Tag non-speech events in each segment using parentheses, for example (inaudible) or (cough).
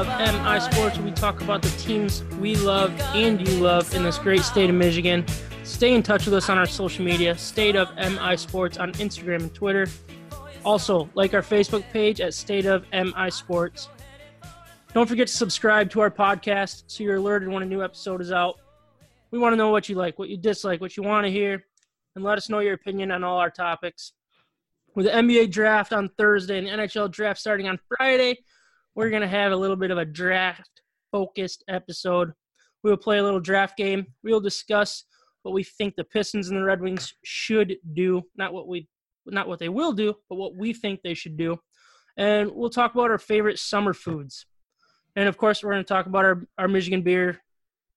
of MI Sports, we talk about the teams we love and you love in this great state of Michigan. Stay in touch with us on our social media, State of MI Sports on Instagram and Twitter. Also, like our Facebook page at State of MI Sports. Don't forget to subscribe to our podcast so you're alerted when a new episode is out. We want to know what you like, what you dislike, what you want to hear, and let us know your opinion on all our topics. With the NBA draft on Thursday and NHL draft starting on Friday, we're going to have a little bit of a draft focused episode. We will play a little draft game. We will discuss what we think the Pistons and the Red Wings should do, not what we not what they will do, but what we think they should do. And we'll talk about our favorite summer foods. And of course, we're going to talk about our, our Michigan beer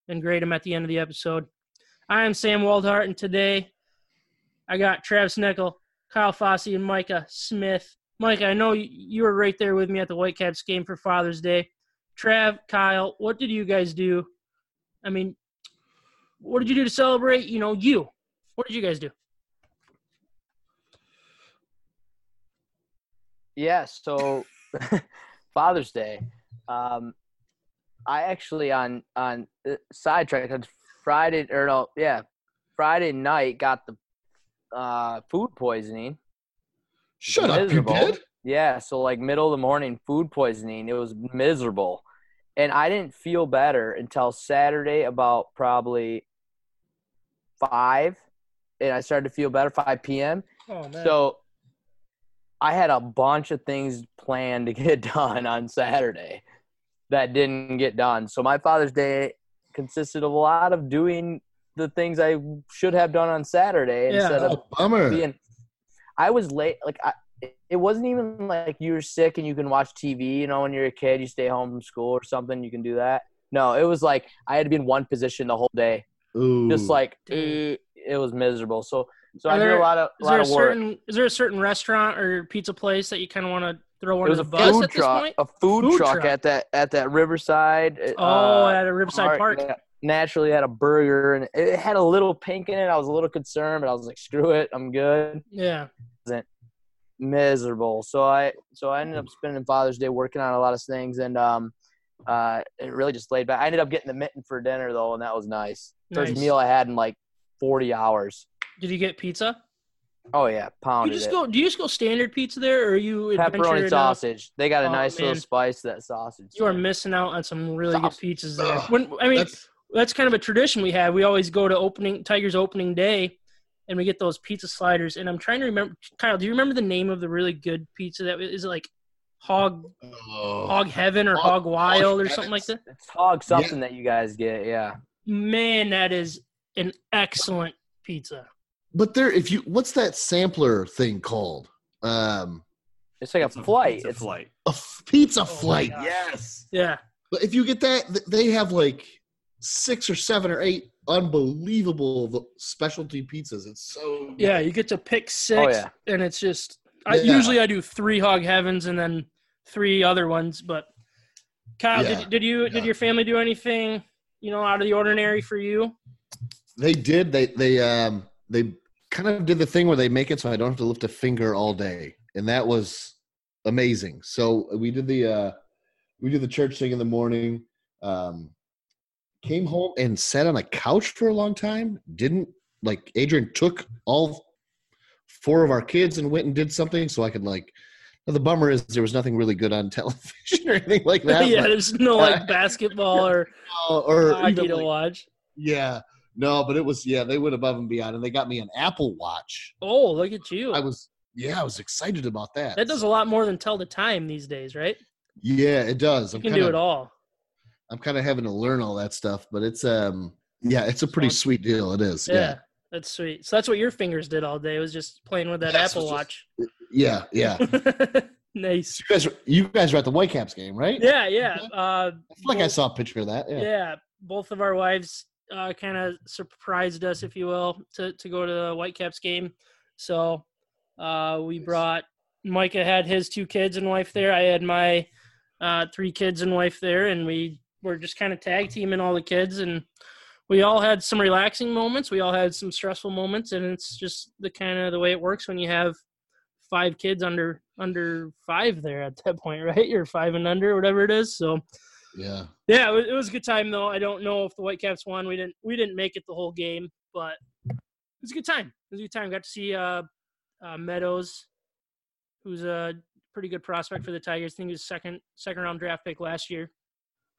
and grade them at the end of the episode. I am Sam Waldhart, and today I got Travis Nickel, Kyle Fossey, and Micah Smith. Micah, I know you were right there with me at the Whitecaps game for Father's Day. Trav, Kyle, what did you guys do? I mean, what did you do to celebrate? You know, you. What did you guys do? Yeah, so (laughs) Father's Day. Um, I actually on on uh, sidetrack on Friday or no, yeah, Friday night got the uh, food poisoning. Shut up, you did? Yeah, so like middle of the morning, food poisoning. It was miserable, and I didn't feel better until Saturday about probably five, and I started to feel better five p.m. Oh man. So I had a bunch of things planned to get (laughs) done on Saturday that didn't get done. So my Father's Day consisted of a lot of doing the things I should have done on Saturday Yeah. instead of Oh, bummer. being. I was late. Like I, it wasn't even like you were sick and you can watch TV. You know, when you're a kid, you stay home from school or something. You can do that. No, it was like I had to be in one position the whole day. Ooh. Just like eh, it was miserable. So so Are I did a lot of is lot there a of work. certain is there a certain restaurant or pizza place that you kind of want to throw It under was the a bus food at this truck, point? a food, Food truck, truck. at that at that Riverside. uh, Oh, at a Riverside Park. that Naturally had a burger and it had a little pink in it. I was a little concerned, but I was like, "Screw it, I'm good." Yeah. Miserable. So I so I ended up spending Father's Day working on a lot of things, and um, uh, it really just laid back. I ended up getting the mitten for dinner though, and that was nice. First meal I had in like 40 hours. Did you get pizza? Oh yeah, You just it. go. Do you just go standard pizza there, or are you Pepperoni sausage. They got a Oh, nice man. little spice to that sausage. You are missing out on some really good pizzas there. When I mean, that's, That's kind of a tradition we have. We always go to opening Tigers opening day, and we get those pizza sliders. And I'm trying to remember. Kyle, do you remember the name of the really good pizza? That is it like Hog oh. Hog Heaven or Hog- Hog Wild or Hog something like that? It's hog something that you guys get, yeah. Man, that is an excellent pizza. But there, if you, what's that sampler thing called? Um, It's like a It's flight. It's a It's flight. a f- pizza my flight. yes. Yeah. But if you get that, they have like six or seven or eight unbelievable specialty pizzas. It's so good. Yeah, you get to pick six, Oh, yeah. and it's just. I, Yeah. Usually, I do three hog heavens and then three other ones. But Kyle, Yeah. did, did you did your family do anything you know out of the ordinary for you? They did. They they um they kind of did the thing where they make it so I don't have to lift a finger all day, and that was amazing. So we did the uh we did the church thing in the morning. Um, came home and sat on a couch for a long time. Didn't like Adrian took all four of our kids and went and did something so I could like. The bummer is there was nothing really good on (laughs) television or anything like that. yeah, but- there's no like (laughs) basketball or or hockey to like, watch. yeah, no, but it was yeah. They went above and beyond, and they got me an Apple Watch. Oh, look at you! I was yeah, I was excited about that. that does a lot more than tell the time these days, right? Yeah, it does. You I'm can kind do it all. I'm kind of having to learn all that stuff, but it's um yeah, it's a pretty sweet deal. It is. Yeah. Yeah, that's sweet. So that's what your fingers did all day. Was just playing with that Apple it Watch. yeah, yeah. (laughs) nice. you guys, you guys were at the Whitecaps game, right? Yeah, yeah. Uh, I feel like I saw a picture of that. yeah. Yeah. both of our wives uh, kind of surprised us, if you will, to, to go to the Whitecaps game. So uh, we Nice. brought Micah had his two kids and wife there. I had my uh, three kids and wife there, and we were just kind of tag teaming all the kids, and we all had some relaxing moments. We all had some stressful moments, and it's just the kind of the way it works when you have five kids under under five there at that point, (laughs) right? You're five and under, whatever it is. So Yeah. yeah, it was, it was a good time though. I don't know if the Whitecaps won. We didn't we didn't make it the whole game, but it was a good time. It was a good time. Got to see uh, uh, Meadows, who's a pretty good prospect for the Tigers. I think he was second second round draft pick last year.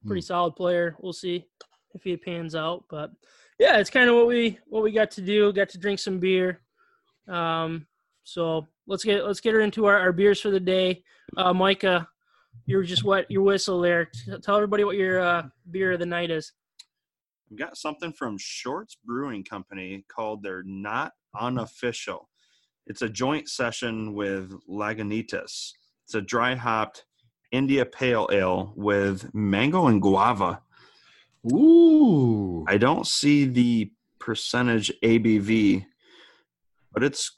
Pretty solid player. We'll see if he pans out, but yeah, it's kind of what we what we got to do. Got to drink some beer. Um, so let's get let's get her into our, our beers for the day. Uh, Micah, you're just what your whistle there. Tell everybody what your uh, beer of the night is. I've got something from Shorts Brewing Company called their Not Unofficial. It's a joint session with Lagunitas. It's a dry hopped India Pale Ale with mango and guava. Ooh. I don't see the percentage ABV, but it's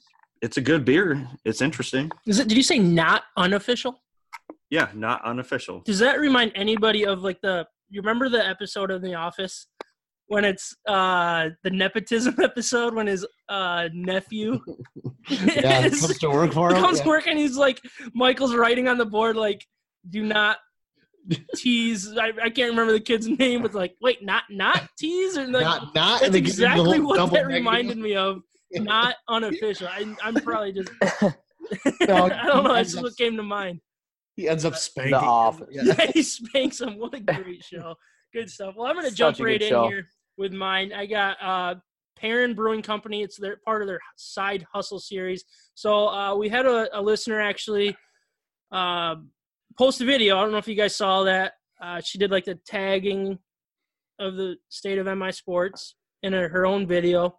it's a good beer. It's interesting. Is it? Did you say not unofficial? Yeah, not unofficial. Does that remind anybody of like the? You remember the episode of The Office when it's uh the nepotism (laughs) episode when his uh nephew (laughs) yeah, it is- comes to work for him. comes Yeah. to work and he's like Michael's writing on the board like do not tease I, I can't remember the kid's name but like wait not not tease or like not, not, that's and they give you the exactly what that negative. reminded me of not (laughs) unofficial I, I'm probably just (laughs) No, (laughs) I don't know he that's just what came to mind He ends up spanking. The. Office. Yeah. yeah, he spanks him. What a great show. Good stuff. Well, I'm going to Such jump right in show. here with mine. I got uh, Perrin Brewing Company. It's their part of their side hustle series. So uh, we had a, a listener actually uh, post a video. I don't know if you guys saw that. Uh, she did like the tagging of the state of MI Sports in her, her own video.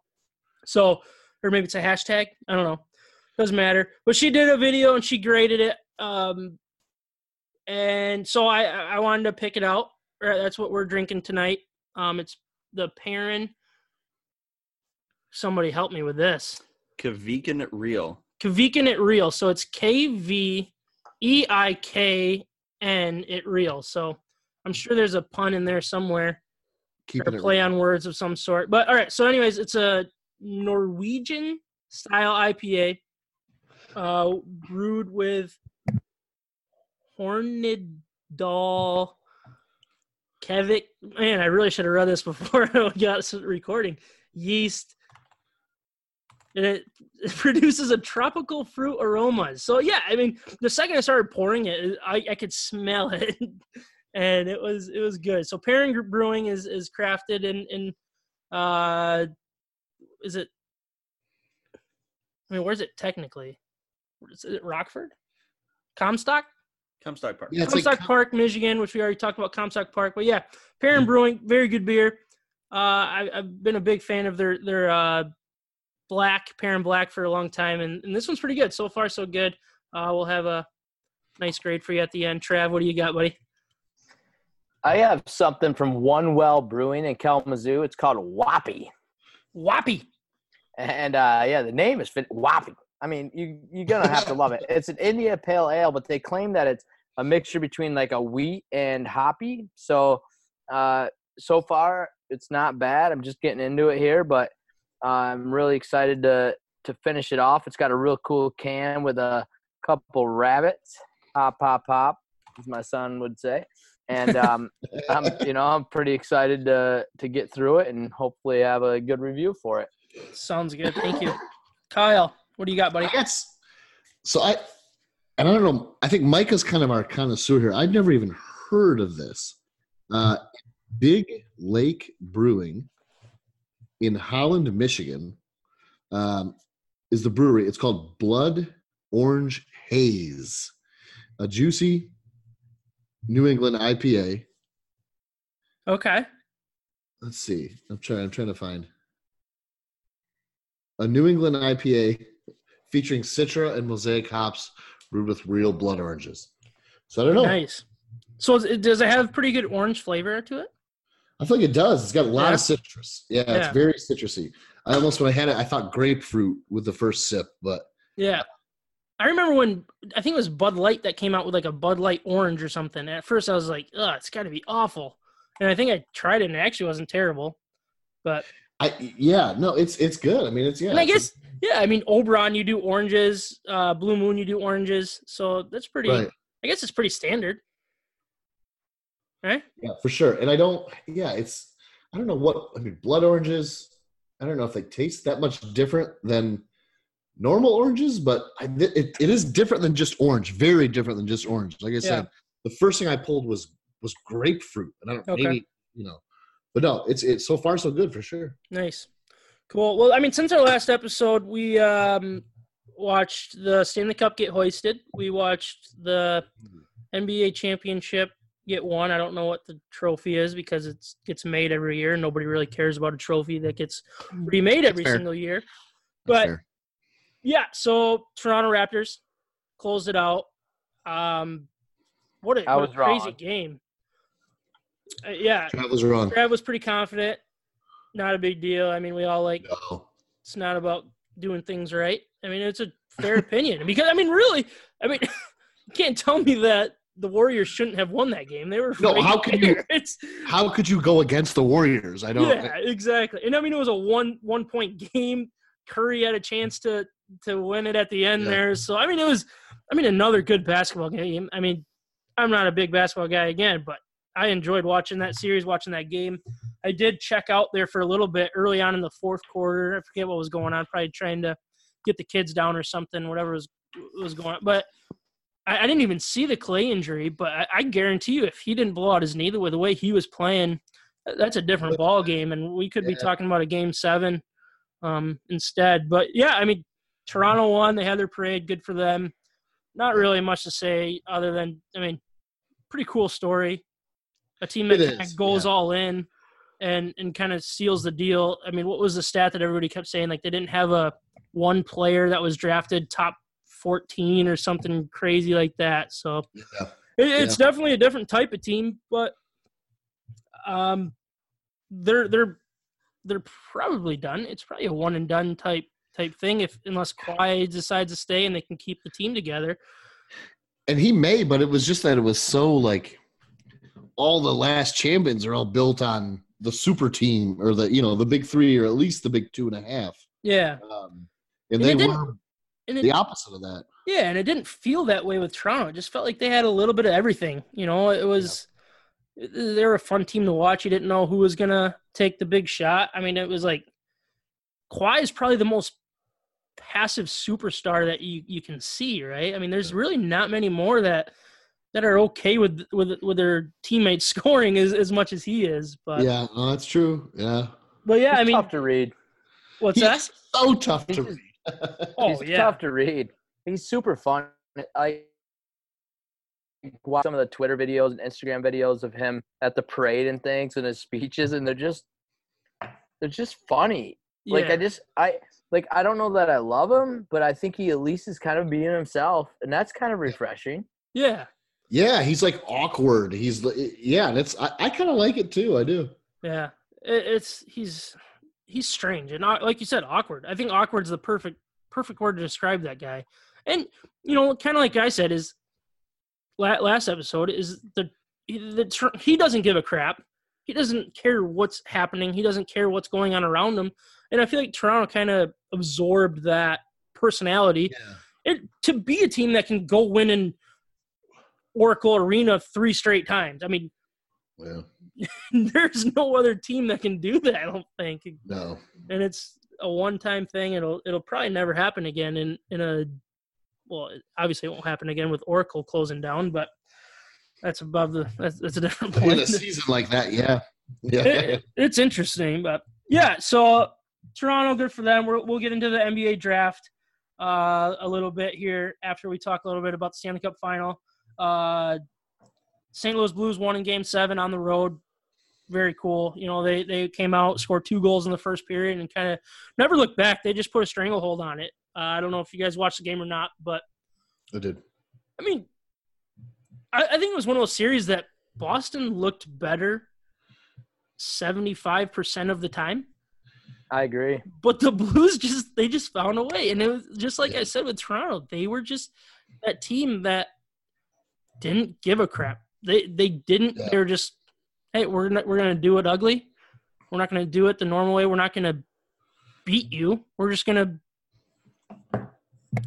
So, or maybe it's a hashtag. I don't know. Doesn't matter. But she did a video and she graded it. Um, and so I I wanted to pick it out. That's what we're drinking tonight. Um, it's the Perrin. Somebody help me with this. Kavikin it Real. Kvikin it real. So it's K V E I K N it real. So I'm sure there's a pun in there somewhere Keeping a play on words of some sort. But all right. So anyways, it's a Norwegian style IPA, uh, brewed with Hornindal Kevik. Man, I really should have read this before (laughs) I got recording. Yeast. And it, it (laughs) produces a tropical fruit aroma. So yeah, I mean, the second I started pouring it, I, I could smell (laughs) it, and it was it was good. So Perrin Brewing is is crafted in in uh, is it? I mean, where's it technically? Is it Rockford? Comstock? Comstock Park. Yeah, it's like Comstock com- Park, Michigan, which we already talked about. Comstock Park, but yeah, Perrin Yeah. Brewing, very good beer. Uh, I, I've been a big fan of their their uh, black Perrin Black for a long time, and, and this one's pretty good so far. So good. Uh, we'll have a nice grade for you at the end. Trav, what do you got, buddy? I have something from One Well Brewing in Kalamazoo. It's called Whoppy. Whoppy. And uh, yeah, the name is fit Whoppy. I mean, you you're gonna have to love it. It's an India Pale Ale, but they claim that it's a mixture between like a wheat and hoppy. So uh, so far, it's not bad. I'm just getting into it here, but uh, I'm really excited to to finish it off. It's got a real cool can with a couple rabbits. Pop, pop, pop, as my son would say. And (laughs) um, I'm, you know, I'm pretty excited to to get through it and hopefully have a good review for it. Sounds good. Thank you, Kyle. What do you got, buddy? I guess. So I, and I don't know. I think Micah's kind of our connoisseur here. I've never even heard of this. Uh, Big Lake Brewing in Holland, Michigan, um, is the brewery. It's called Blood Orange Haze, a juicy New England IPA. Okay. Let's see. I'm trying. I'm trying to find a New England IPA featuring Citra and Mosaic hops brewed with real blood oranges. So I don't know. Nice. So does it have pretty good orange flavor to it? I feel like it does. It's got a lot Yeah. of citrus. Yeah, Yeah. it's very citrusy. I almost when I had it, I thought grapefruit with the first sip, but Yeah. I remember when I think it was Bud Light that came out with like a Bud Light orange or something. At first I was like, ugh, it's got to be awful. And I think I tried it and it actually wasn't terrible. But I yeah, no, it's it's good. I mean, it's yeah. and I guess Yeah, I mean Oberon, you do oranges. Uh, Blue Moon, you do oranges. So that's pretty. Right. I guess it's pretty standard, right? Yeah, for sure. And I don't. Yeah, it's. I don't know what. I mean, blood oranges. I don't know if they taste that much different than normal oranges, but I, it, it is different than just orange. Very different than just orange. Like I said, the first thing I pulled was was grapefruit, and I don't Okay. maybe you know, but no, it's it's so far so good for sure. Nice, cool. Well, I mean, since our last episode, we um, watched the Stanley Cup get hoisted. We watched the NBA championship get one. I don't know what the trophy is because it gets made every year. Nobody really cares about a trophy that gets remade every fair. single year. But yeah, so Toronto Raptors closed it out. Um, what a, I what a crazy wrong. game. Uh, yeah, Travelers was wrong. Trav was pretty confident. Not a big deal. I mean, we all like No. it's not about doing things right. I mean, it's a fair opinion because I mean, really, I mean, (laughs) you can't tell me that the Warriors shouldn't have won that game. They were No, how can you- (laughs) It's How could you go against the Warriors? I don't. yeah, exactly. And I mean, it was a one one point game. Curry had a chance to to win it at the end Yeah. there. So I mean, it was I mean another good basketball game. I mean, I'm not a big basketball guy again, but I enjoyed watching that series, watching that game. I did check out there for a little bit early on in the fourth quarter. I forget what was going on. Probably trying to get the kids down or something, whatever was was going on. But I, I didn't even see the Clay injury. But I, I guarantee you, if he didn't blow out his knee the way the way he was playing, that's a different ball game, and we could be talking about a game seven um, instead. But yeah, I mean, Toronto won. They had their parade. Good for them. Not really much to say other than I mean, pretty cool story. A team that goes yeah. all in and and kind of seals the deal. I mean, what was the stat that everybody kept saying? Like they didn't have a one player that was drafted top fourteen or something crazy like that. So Yeah. it, it's definitely a different type of team, but um, they're they're they're probably done. It's probably a one and done type type thing if unless Kawhi decides to stay and they can keep the team together. and he may, but it was just that it was so like all the last champions are all built on the super team or the you know the big three or at least the big two and a half. Yeah, Um, and And they were and it, the opposite of that. yeah, and it didn't feel that way with Toronto. It just felt like they had a little bit of everything. You know, it was they were a fun team to watch. You didn't know who was gonna take the big shot. I mean, it was like Kawhi is probably the most passive superstar that you, you can see, right? I mean, there's really not many more that that are okay with with with their teammates (laughs) scoring as, as much as he is. But yeah, yeah, no, that's true. Yeah, but yeah, He's I mean, tough to read. what's that? So tough to read. (laughs) Oh He's yeah, tough to read. He's super fun. I watch some of the Twitter videos and Instagram videos of him at the parade and things and his speeches, and they're just they're just funny. Like. I just I like I don't know that I love him, but I think he at least is kind of being himself, and that's kind of refreshing. yeah, yeah, he's like awkward. He's yeah, and it's I, I kind of like it too. I do. Yeah, it, it's he's he's strange and uh, like you said, awkward. I think awkward is the perfect perfect word to describe that guy. And you know, kind of like I said, is la- last episode is the he, the he doesn't give a crap. He doesn't care what's happening. He doesn't care what's going on around him. And I feel like Toronto kind of absorbed that personality Yeah. it, to be a team that can go win in Oracle Arena three straight times. I mean, Well, (laughs) there's no other team that can do that. I don't think, no. and it's a one-time thing. It'll it'll probably never happen again in in a well, obviously it won't happen again with Oracle closing down, but that's above the that's, that's a different In point. a season like that, yeah, (laughs) yeah. It- it's interesting, but yeah. So Toronto, good for them. We're, we'll get into the NBA draft uh, a little bit here after we talk a little bit about the Stanley Cup final. Uh, St. Louis Blues won in Game Seven on the road. Very cool. You know, they they came out, scored two goals in the first period, and kind of never looked back. They just put a stranglehold on it. Uh, I don't know if you guys watched the game or not, but I did. I mean, I, I think it was one of those series that Boston looked better 75% of the time. I agree. But the Blues just they just found a way. And it was just like I said with Toronto, they were just that team that didn't give a crap. They they didn't Yeah. they were just hey, we're not, we're going to do it ugly. We're not going to do it the normal way. We're not going to beat you. We're just going to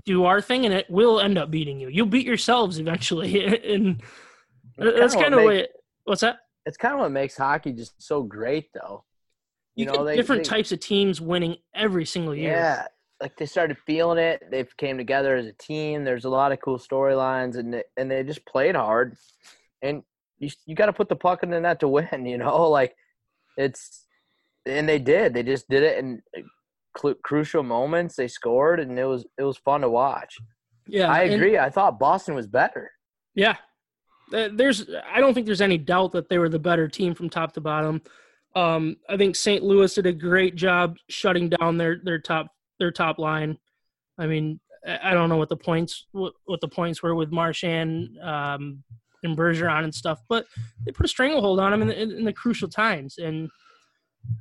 do our thing, and it will end up beating you. You'll beat yourselves eventually, (laughs) and that's kinda what what. make- what's that? It's kind of what makes hockey just so great, though. You, You know, get they- different they- types of teams winning every single year. Yeah, like they started feeling it. They came together as a team. There's a lot of cool storylines, and they, and they just played hard. And you you got to put the puck in the net to win. (laughs) You know, like it's and they did. They just did it in clu- crucial moments. They scored, and it was it was fun to watch. yeah. I agree. I thought Boston was better. Yeah. Uh, There's I don't think there's any doubt that they were the better team from top to bottom. Um, I think St. Louis did a great job shutting down their their top their top line. I mean, I I don't know what the points what, what the points were with Marchand um, and Bergeron and stuff, but they put a stranglehold on them in the, in, in the crucial times. And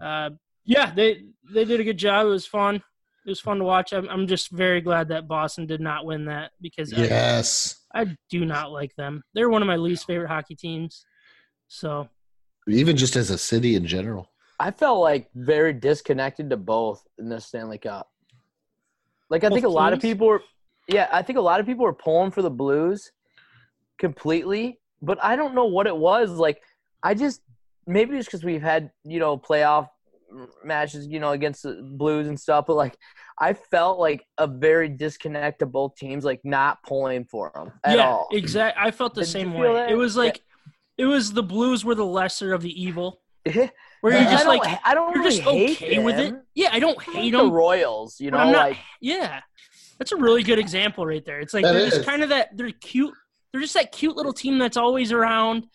uh, yeah, they they did a good job. It was fun. It was fun to watch. I'm, I'm just very glad that Boston did not win that because I- Yes. I do not like them. They're one of my least favorite hockey teams. So Even just as a city in general. I felt like very disconnected to both in the Stanley Cup. Like I think a Both lot of people were yeah, I think a lot of people were pulling for the Blues completely, but I don't know what it was. Like I just maybe it's cuz we've had, you know, playoff matches, you know, against the Blues and stuff, but like I felt like a very disconnect to both teams like not pulling for them at yeah, all. exactly. I felt the Did same way. that? It was like it was the Blues were the lesser of the evil. (laughs) Where you're just don't- like I don't you're just really hate okay with it. Yeah, I don't hate like them. the Royals, you know, I'm not. like yeah, that's a really good example right there. It's like That they're just kind of that. They're cute. They're just that cute little team that's always around,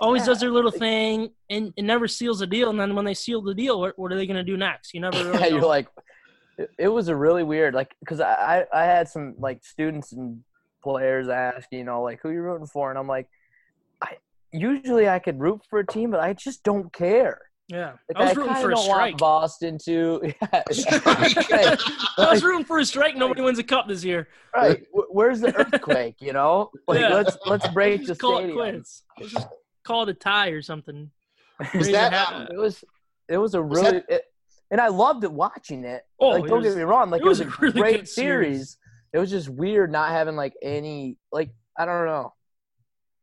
always Yeah, does their little thing, and it never seals a deal. And then when they seal the deal, what, what are they going to do next? You never (laughs) really. yeah, you're like, it, it was a really weird, like, because I, I I had some like students and players ask, you know, like, who you're rooting for, and I'm like, I usually I could root for a team, but I just don't care. Yeah, Like, I was I rooting for a strike. Boston to. (laughs) Yeah, Strike. (laughs) I was (laughs) rooting for a strike. Nobody wins a cup this year. right. Where's the earthquake? You know, like Yeah. let's let's break the Just call it stadium. quits. Let's just call it a tie or something. Was that, um, It was it was a Was really it, and I loved it watching it. Oh, like don't was- get me wrong, like it it was, was a a really great series. series. It was just weird not having like any like I don't know.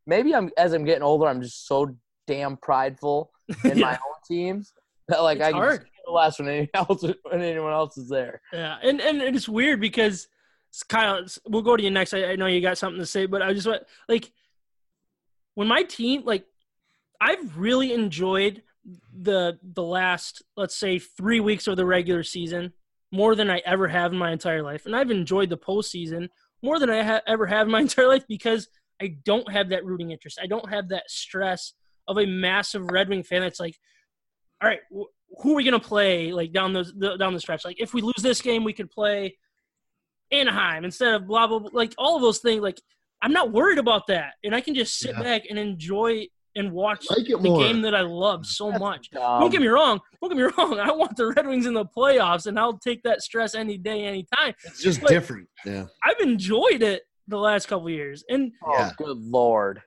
Maybe I'm as I'm getting older, I'm just so damn prideful in my (laughs) own teams that like It's I can hard. just care less when anyone (laughs) else when anyone else is there. yeah, and and it's weird because it's Kyle. it's- We'll go to you next. I, I know you got something to say, but I just want like when my team like I've really enjoyed the the last let's say three weeks of the regular season more than I ever have in my entire life, and I've enjoyed the postseason more than I ha- ever have in my (laughs) entire life because I don't have that rooting interest. I don't have that stress of a massive Red Wing fan that's like, all right, wh- who are we gonna play like down those the, down the stretch? Like if we lose this game, we could play Anaheim instead of blah blah blah. Like all of those things. Like I'm not worried about that, and I can just sit Yeah. back and enjoy and watch Like the more. game that I love so much. Um, don't get me wrong. Don't get me (laughs) wrong. I want the Red Wings in the playoffs, and I'll take that stress any day, any time. It's just But- different. Yeah. I've enjoyed it the last couple of years, and oh, Yeah. good lord,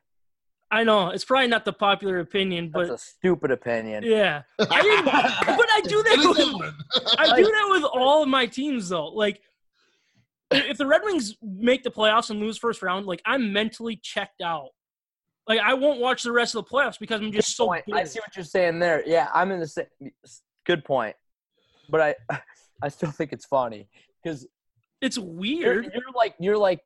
I know it's probably not the popular opinion, that's but a stupid opinion. yeah, I didn't, (laughs) but I do that. With. (laughs) I do that with all of my teams, though. Like, if the Red Wings make the playoffs and lose first round, like I'm mentally checked out. Like I won't watch the rest of the playoffs because I'm just so. point. I see what you're saying there. Yeah, I'm in the same. Good point, but I, (laughs) I still think it's funny because It's you're, weird. you're like you're like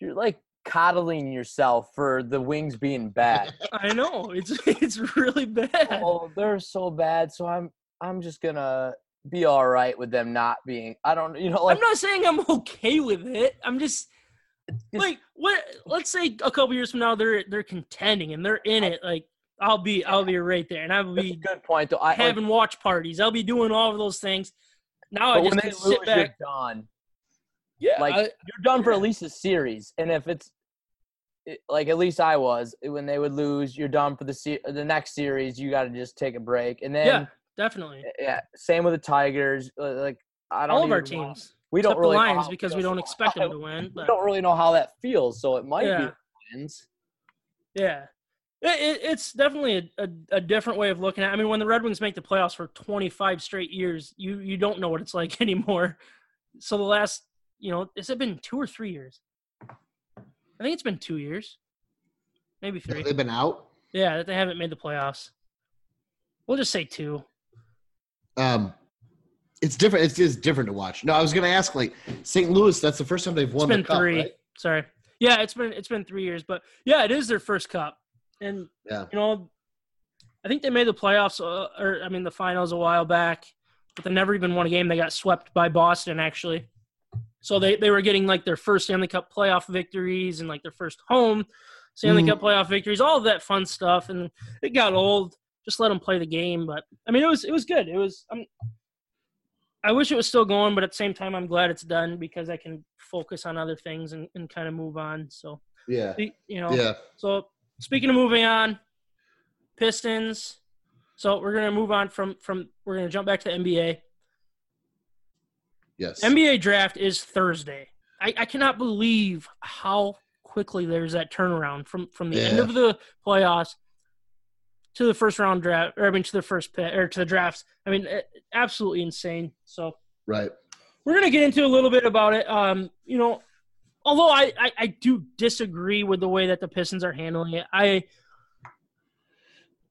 you're like coddling yourself for the wings being bad. (laughs) I know it's (laughs) it's really bad. oh, they're so bad, so I'm I'm just gonna be all right with them not being. I don't, you know, like I'm not saying I'm okay with it. I'm just like what let's say a couple years from now they're they're contending and they're in it like I'll be I'll be right there and I will that's a be good point. Though I like, having watch parties. I'll be doing all of those things. Now I just when they sit lose, back. you're done. Yeah, Like I- you're done for at least a series, and if it's it, like at least I was eh, when they would lose, you're done for the se- the next series. You got to just take a break, and then yeah, definitely. Eh, yeah, same with the Tigers. Like I don't All of our even know- teams, We don't really the Lions because we don't (laughs) expect them to win. We don't really know how that feels, so it might be Yeah. the Lions. yeah, it, it, it's definitely a, a, a different way of looking at. it. I mean, when the Red Wings make the playoffs for 25 straight years, you you don't know what it's (laughs) like anymore. So the last you know, has it been two or three years? I think it's been two years, maybe three. They've been out. Yeah, that they haven't made the playoffs. We'll just say two. Um, it's different. It's, it's different to watch. No, I was going to ask like St. Louis. That's the first time they've It's won been the cup, three. right? Sorry. Yeah, it's been it's been three years, but yeah, it is their first cup, and Yeah. you know, I think they made the playoffs, uh, or I mean the finals a while back, but they never even won a game. They got swept by Boston actually, so they they were getting like their first Stanley Cup playoff victories and like their first home Stanley Mhm. Cup playoff victories, all of that fun stuff, and it got old. Just let them play the game, but I mean it was it was good. It was. I'm, I wish it was still going, but at the same time, I'm glad it's done because I can focus on other things and, and kind of move on. So, Yeah. you know, Yeah. so speaking of moving on, Pistons. So we're gonna move on from from we're gonna jump back to the NBA. Yes. NBA draft is Thursday. I, I cannot believe how quickly there's that turnaround from from the end of the playoffs to the first round draft, or I mean to the first pick or to the drafts. I mean, eh, absolutely insane. So Right. we're gonna get into a little bit about it. Um, you know, although I, I I do disagree with the way that the Pistons are handling it. I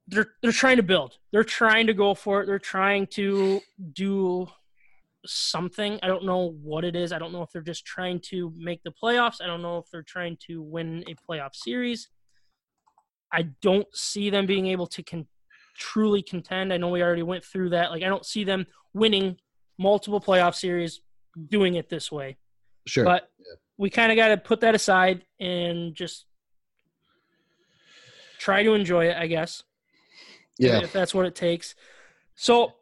they're they're trying to build. They're trying to go for it. They're trying to do something. I don't know what it is. I don't know if they're just trying to make the playoffs. I don't know if they're trying to win a playoff series. I don't see them being able to con- truly contend. I know we already went through that. Like I don't see them winning multiple playoff series doing it this way. Sure. But we kind of got to put that aside and just try to enjoy it, I guess. yeah. If that's what it takes. So,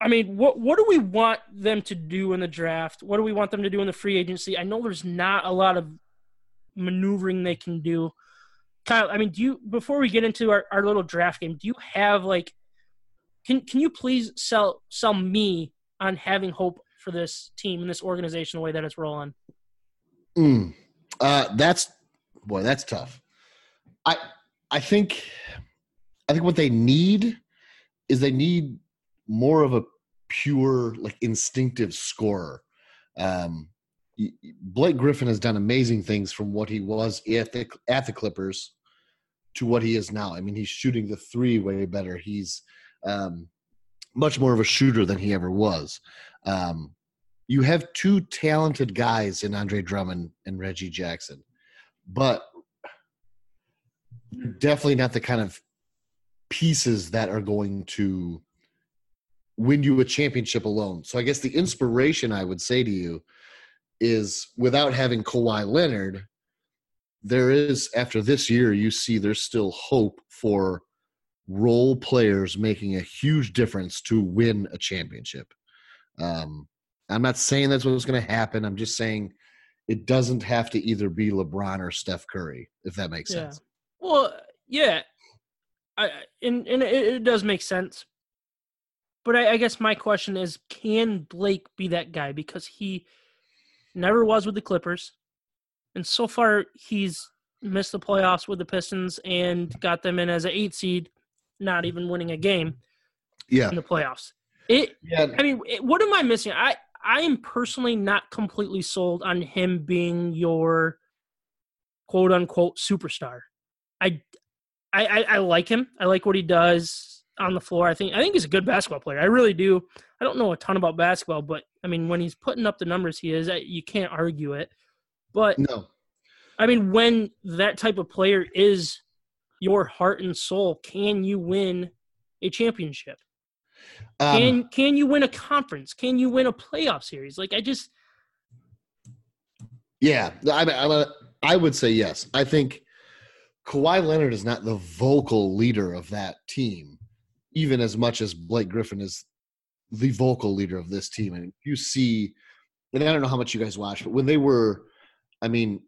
I mean, what what do we want them to do in the draft? What do we want them to do in the free agency? I know there's not a lot of maneuvering they can do. Kyle, I mean, do you before we get into our, our little draft game, do you have like can can you please sell sell me on having hope for this team and this organization the way that it's rolling? Mm. Uh, that's boy, that's tough. I I think I think what they need is they need more of a pure, like instinctive scorer. Um, Blake Griffin has done amazing things from what he was at the at the Clippers to what he is now. I mean, he's shooting the three way better. He's um, much more of a shooter than he ever was. Um, you have two talented guys in Andre Drummond and Reggie Jackson, but definitely not the kind of pieces that are going to win you a championship alone. So I guess the inspiration I would say to you is without having Kawhi Leonard, there is after this year you see there's still hope for role players making a huge difference to win a championship. Um, I'm not saying that's what's going to happen. I'm just saying it doesn't have to either be LeBron or Steph Curry, if that makes Yeah. sense. Well, yeah, I and and it, it does make sense. But I, I guess my question is, can Blake be that guy? Because he never was with the Clippers, and so far he's missed the playoffs with the Pistons and got them in as an eight seed, not even winning a game Yeah. in the playoffs. It Yeah. I mean, it- what am I missing? I I am personally not completely sold on him being your quote unquote superstar. I I I, I like him. I like what he does on the floor. I think I think he's a good basketball player. I really do. I don't know a ton about basketball, but I mean, when he's putting up the numbers he is, you can't argue it. But No. I mean, when that type of player is your heart and soul, can you win a championship? Um, Can can you win a conference? Can you win a playoff series? Like I just yeah. I, I, I would say yes. I think Kawhi Leonard is not the vocal leader of that team, even as much as Blake Griffin is the vocal leader of this team. And you see, and I don't know how much you guys watch, but when they were, I mean,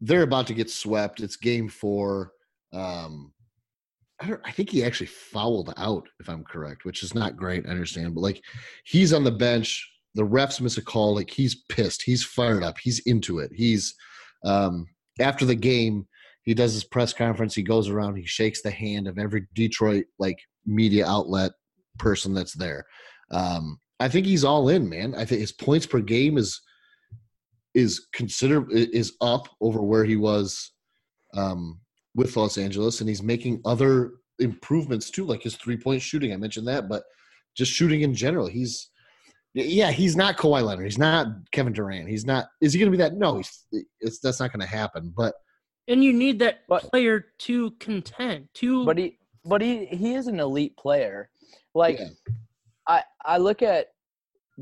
they're about to get swept. It's game four. Um, I don't. I think he actually fouled out, if I'm correct, which is not great. I understand, but like, he's on the bench. The refs miss a call. Like he's pissed. He's fired up. He's into it. He's um, after the game. He does his press conference. He goes around. He shakes the hand of every Detroit like media outlet person that's there. Um, I think he's all in, man. I think his points per game is is consider is up over where he was um, with Los Angeles, and he's making other improvements too, like his three point shooting. I mentioned that, but just shooting in general, he's yeah, he's not Kawhi Leonard. He's not Kevin Durant. He's not. Is he going to be that? No, he's, it's that's not going to happen. But and you need that But- player to contend. To But he, but he, he is an elite player. Like Yeah. I, I look at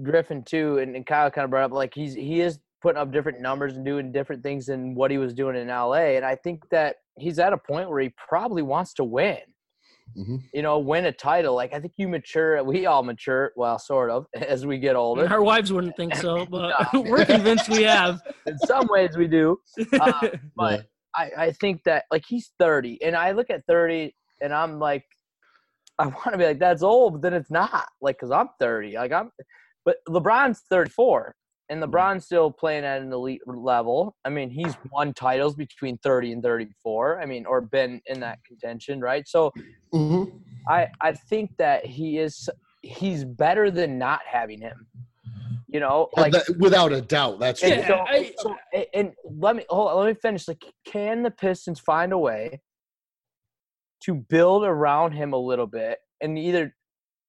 Griffin too, and, and Kyle kind of brought up like he's he is putting up different numbers and doing different things than what he was doing in LA, and I think that he's at a point where he probably wants to win. Mhm. You know, win a title. Like I think you mature. We all mature. Well, sort of (laughs) as we get older. our wives wouldn't think so, (laughs) but (laughs) we're convinced we have. In some ways, we do. Uh, but I, I think that like he's 30 and i look at 30 and i'm like i (laughs) want to be like that's old but then it's not like because i'm 30 like i'm but lebron's 34 and lebron's still playing at an elite level i mean he's won titles between 30 and 34 i mean or been in that contention right so Mhm. I I think that he is he's better than not having him. You know, Uh, like without a doubt, that's and, Yeah, so, I- so- and let me hold on, let me finish. Like, can the Pistons find a way to build around him a little bit and either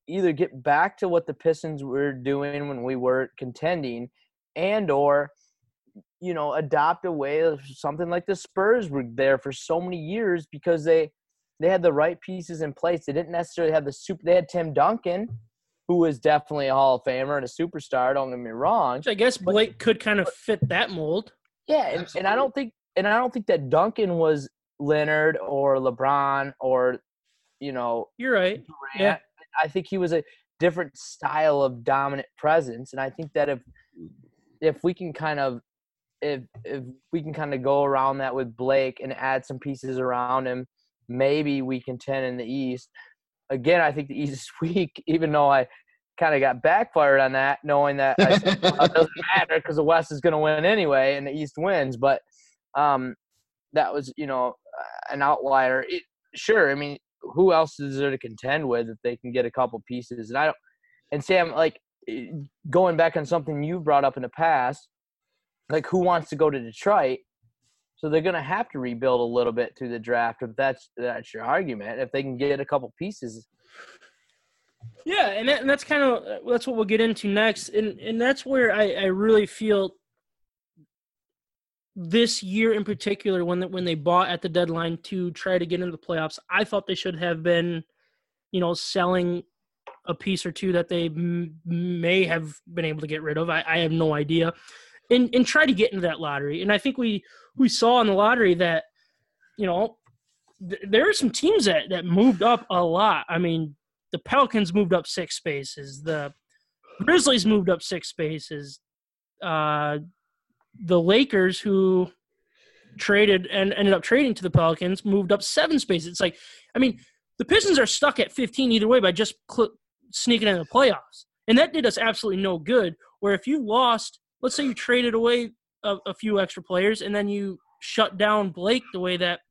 either get back to what the Pistons were doing when we were contending, and or you know adopt a way of something like the Spurs were there for so many years because they they had the right pieces in place. They didn't necessarily have the super. They had Tim Duncan, who was definitely a Hall of Famer and a superstar. Don't get me wrong. Which I guess Blake could kind of fit that mold. Yeah, and, and I don't think and I don't think that Duncan was Leonard or LeBron or you know You're right. Durant. Yeah. I think he was a different style of dominant presence, and I think that if if we can kind of if if we can kind of go around that with Blake and add some pieces around him, maybe we contend in the East. Again, I think the East is (laughs) weak, even though I kind of got backfired on that, knowing that I it doesn't (laughs) matter because the West is going to win anyway and the East wins. But um, that was, you know, uh, an outlier. It, sure, I mean, who else is there to contend with if they can get a couple pieces? And I don't. And Sam, like going back on something you brought up in the past, like who wants to go to Detroit? So they're going to have to rebuild a little bit through the draft if that's that's your argument. If they can get a couple pieces, Yeah, and, that, and that's kind of that's what we'll get into next, and and that's where I, I really feel this year in particular when when they bought at the deadline to try to get into the playoffs, I thought they should have been, you know, selling a piece or two that they m- may have been able to get rid of. I, I have no idea, and and try to get into that lottery. And I think we we saw in the lottery that, you know, th- there are some teams that that moved up a lot. I mean, the Pelicans moved up six spaces. The Grizzlies moved up six spaces. Uh, the Lakers, who traded and ended up trading to the Pelicans, moved up seven spaces. It's like, I mean, the Pistons are stuck at 15 either way by just cl- sneaking in the playoffs, and that did us absolutely no good. Where if you lost, let's say you traded away a, a few extra players, and then you shut down Blake the way that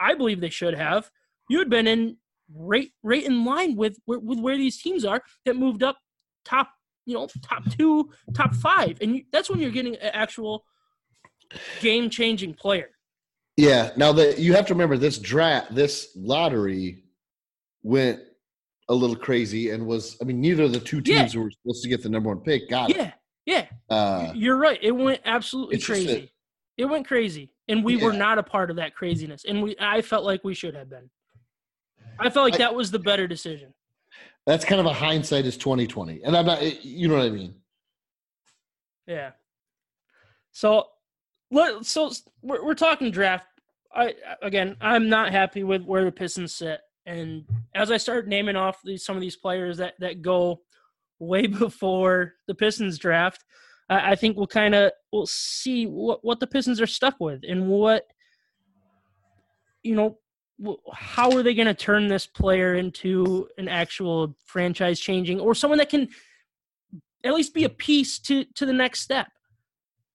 I believe they should have, you had been in right right in line with with where these teams are that moved up top you know top two top five. And you, that's when you're getting an actual game changing player. Yeah. Now that you have to remember this draft, this lottery went a little crazy and was. I mean, neither of the two teams who were supposed to get the number one pick. Got it. yeah. Yeah. Uh, you're right. It went absolutely crazy. That- it went crazy. And we were not a part of that craziness. And we i felt like we should have been. I felt like I- that was the better decision that's kind of a hindsight is twenty twenty, and I'm not. You know what I mean? Yeah. So, let so we're we're talking draft. I again, I'm not happy with where the Pistons sit, and as I start naming off these some of these players that that go way (laughs) before the Pistons draft, I, I think we'll kind of we'll see what what the Pistons are stuck with and what you know how are they going to turn this player into an actual franchise changing or someone that can at least be a piece to to the next step.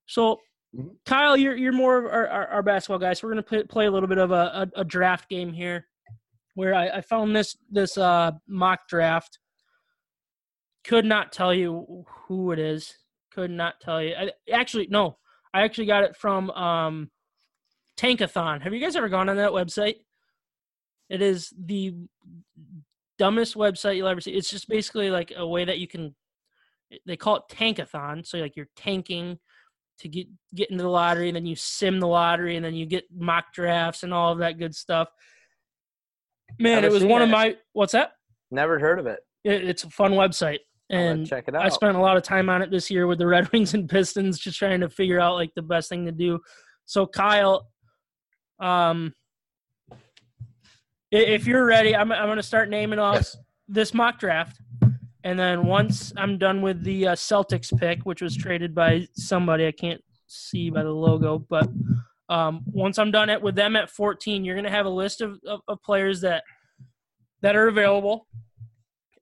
So, Mhm. Kyle, you're you're more of our, our, our basketball guy, so we're gonna play, play a little bit of a, a, a draft game here, where I, I found this this uh, mock draft. Could not tell you who it is. Could not tell you. I, actually, no. I actually got it from um, Tankathon. Have you guys ever gone on that website? It is the dumbest website you'll ever see. It's just basically like a way that you can. They call it Tankathon, so like you're tanking to get get into the lottery, and then you sim the lottery, and then you get mock drafts and all of that good stuff. Man, Never it was one of my what's that? Never heard of it. It, it's a fun website, and check it out. I spent a lot of time on it this year with the (laughs) Red Wings and Pistons, just trying to figure out like the best thing to do. So Kyle, um, if you're ready, I'm I'm gonna start naming off Yes. this mock draft, and then once I'm done with the uh, Celtics pick, which was traded by somebody I can't see by the logo, but um, once I'm done it with them at 14, you're gonna have a list of, of, of players that that are available,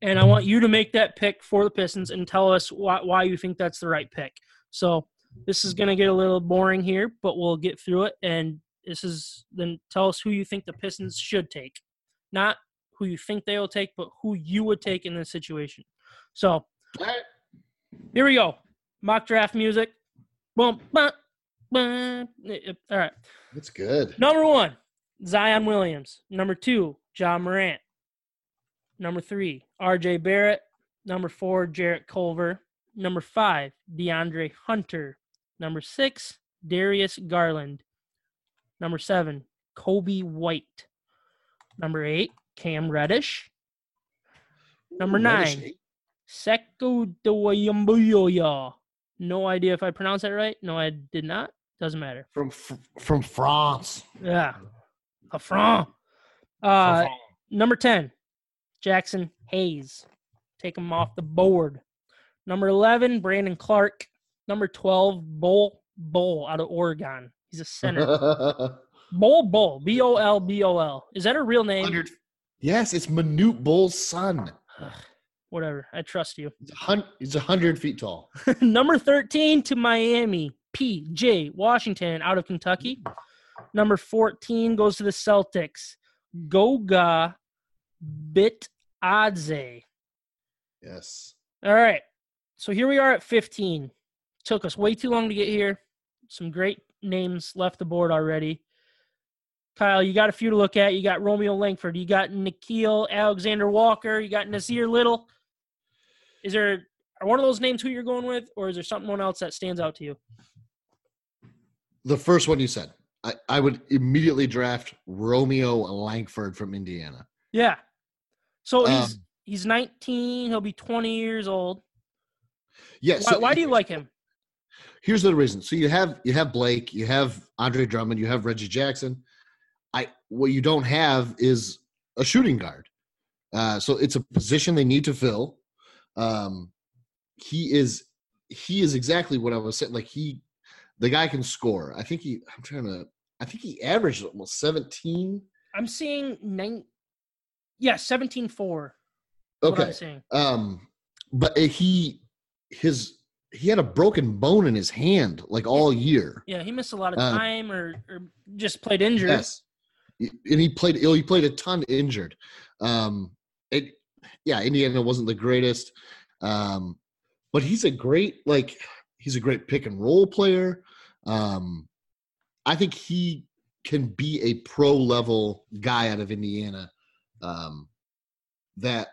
and I want you to make that pick for the Pistons and tell us why why you think that's the right pick. So this is gonna get a little boring here, but we'll get through it. And this is then tell us who you think the Pistons should take, not who you think they will take, but who you would take in this situation. So right. here we go. Mock draft music. Boom. Bah, bah. Eh, eh, All right. That's good. Number one, Zion Williams. Number two, Ja Morant. Number three, RJ Barrett. Number four, Jarrett Culver. Number five, DeAndre Hunter. Number six, Darius Garland. Number seven, Coby White. Number eight, Cam Reddish. Number Ooh, Reddish nine, eight. Seko Doyambuyoya. No idea if I pronounced that right. No, I did not. Doesn't matter. from Fr- from France. Yeah. Affront. Uh, number 10, Jaxson Hayes. Take him off the board. Number 11, Brandon Clarke. Number 12, Bol Bol out of Oregon. He's a (laughs) center. Bol Bol. B O L B O L. Is that a real name? 100 yes, it's Manute Bol's son. Whatever. I trust you. He's a He's hundred feet tall. (laughs) Number 13 to Miami, P.J. Washington out of Kentucky. Number 14 goes to the Celtics, Goga Bitadze. Yes. All right. So here we are at 15. Took us way too long to get here. Some great names left the board already. Kyle, you got a few to look at. You got Romeo Langford. You got Nickeil Alexander Walker. You got Nassir Little. Is there are one of those names who you're going with, or is there someone else that stands out to you? The first one you said. I, I would immediately draft Romeo Langford from Indiana. Yeah. So he's Um, he's 19. He'll be 20 years old. Yeah. Why, so why do you like him? Here's the reason. So you have you have Blake, you have Andre Drummond, you have Reggie Jackson. I what you don't have is a shooting guard. Uh, so it's a position they need to fill. Um, he is he is exactly what I was saying. Like he, the guy can score. I think he. I'm trying to. I think he averaged almost 17. I'm seeing nine. Yeah, 17-4. What I'm Okay. seeing. Um, but he his he had a broken bone in his hand like all year. Yeah, he missed a lot of Uh, time or, or just played injured. Yes, and he played. ill. He played a ton injured. Um, it, yeah, Indiana wasn't the greatest, um, but he's a great like he's a great pick and roll player. Um, I think he can be a pro level guy out of Indiana. Um, that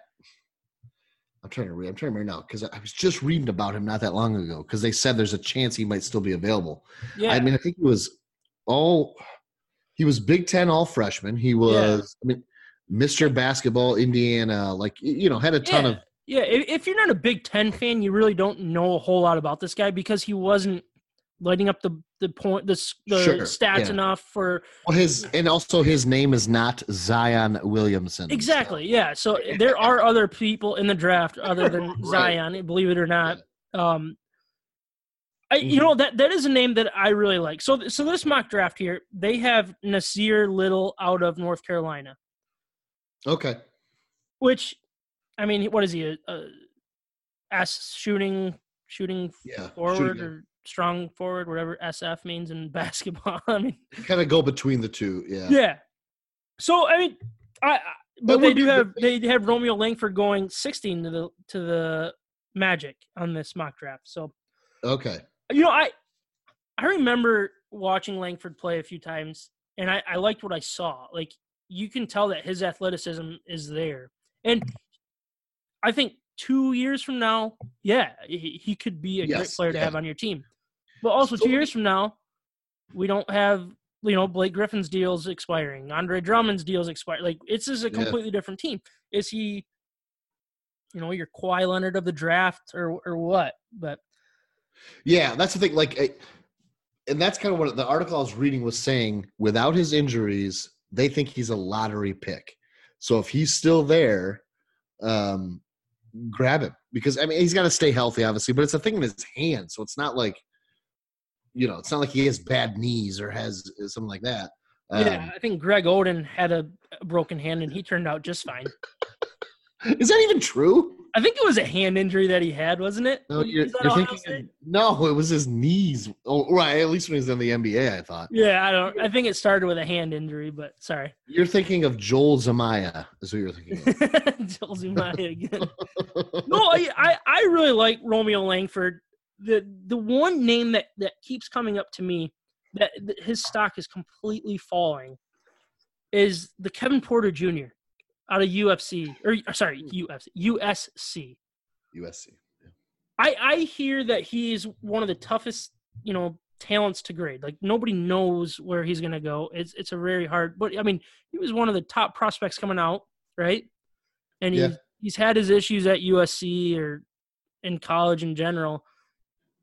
I'm trying to read. I'm trying to read now because I was just reading about him not that long ago because they said there's a chance he might still be available. Yeah, I mean, I think he was all he was Big Ten all freshman. He was, I mean, Mr. Basketball Indiana, like you know, had a ton yeah. of yeah. If you're not a Big Ten fan, you really don't know a whole lot about this guy because he wasn't lighting up the the point the, the Sure, stats yeah. enough for well, his, and also his name is not Zion Williamson. so- exactly. Yeah, so there are (laughs) other people in the draft other than Right. Zion, believe it or not. Um, I, you know that that is a name that I really like. So so this mock draft here, they have Nassir Little out of North Carolina. Okay. which I mean, what is he? A, a S shooting shooting Yeah. forward or strong forward, whatever SF means in (laughs) basketball. I mean, Kind of go between the two. Yeah. yeah. So I mean, I, I but they do have they have Romeo Langford going 16 to the to the Magic on this mock draft. So Okay. you know, I I remember watching Langford play a few times, and I, I liked what I saw. Like you can tell that his athleticism is there, and I think two years from now, yeah, he, he could be a great player to yeah. have on your team. But also So two years from now, we don't have you know Blake Griffin's deals expiring, Andre Drummond's deals expire. Like it's just a Yeah. completely different team. Is he, you know, your Kawhi Leonard of the draft or or what? But Yeah, that's the thing. Like, I- and that's kind of what the article I was reading was saying. Without his injuries, they think he's a lottery pick. So if he's still there, um, grab him because I mean he's got to stay healthy, obviously. But it's a thing in his hand, so it's not like, you know, it's not like he has bad knees or has something like that. Um, yeah, I think Greg Oden had a, broken hand and he turned out just fine. (laughs) Is that even true? I think it was a hand injury that he had, wasn't it? No, you're, you're thinking. No, it was his knees. Oh, right. At least when he was in the NBA, I thought. Yeah, I don't. I think it started with a hand injury, but sorry. You're thinking of Joel Zumaya. Is what you're thinking of. (laughs) Joel Zumaya again. no, I, I I really like Romeo Langford. The the one name that that keeps coming up to me that, that his stock is completely falling is the Kevin Porter Jr. out of UFC or sorry hmm. UFC USC. USC. I I hear that he is one of the toughest you know talents to grade. Like nobody knows where he's gonna go. It's it's a very hard. But I mean, he was one of the top prospects coming out, right? And he's Yeah. he's had his issues at USC or in college in general.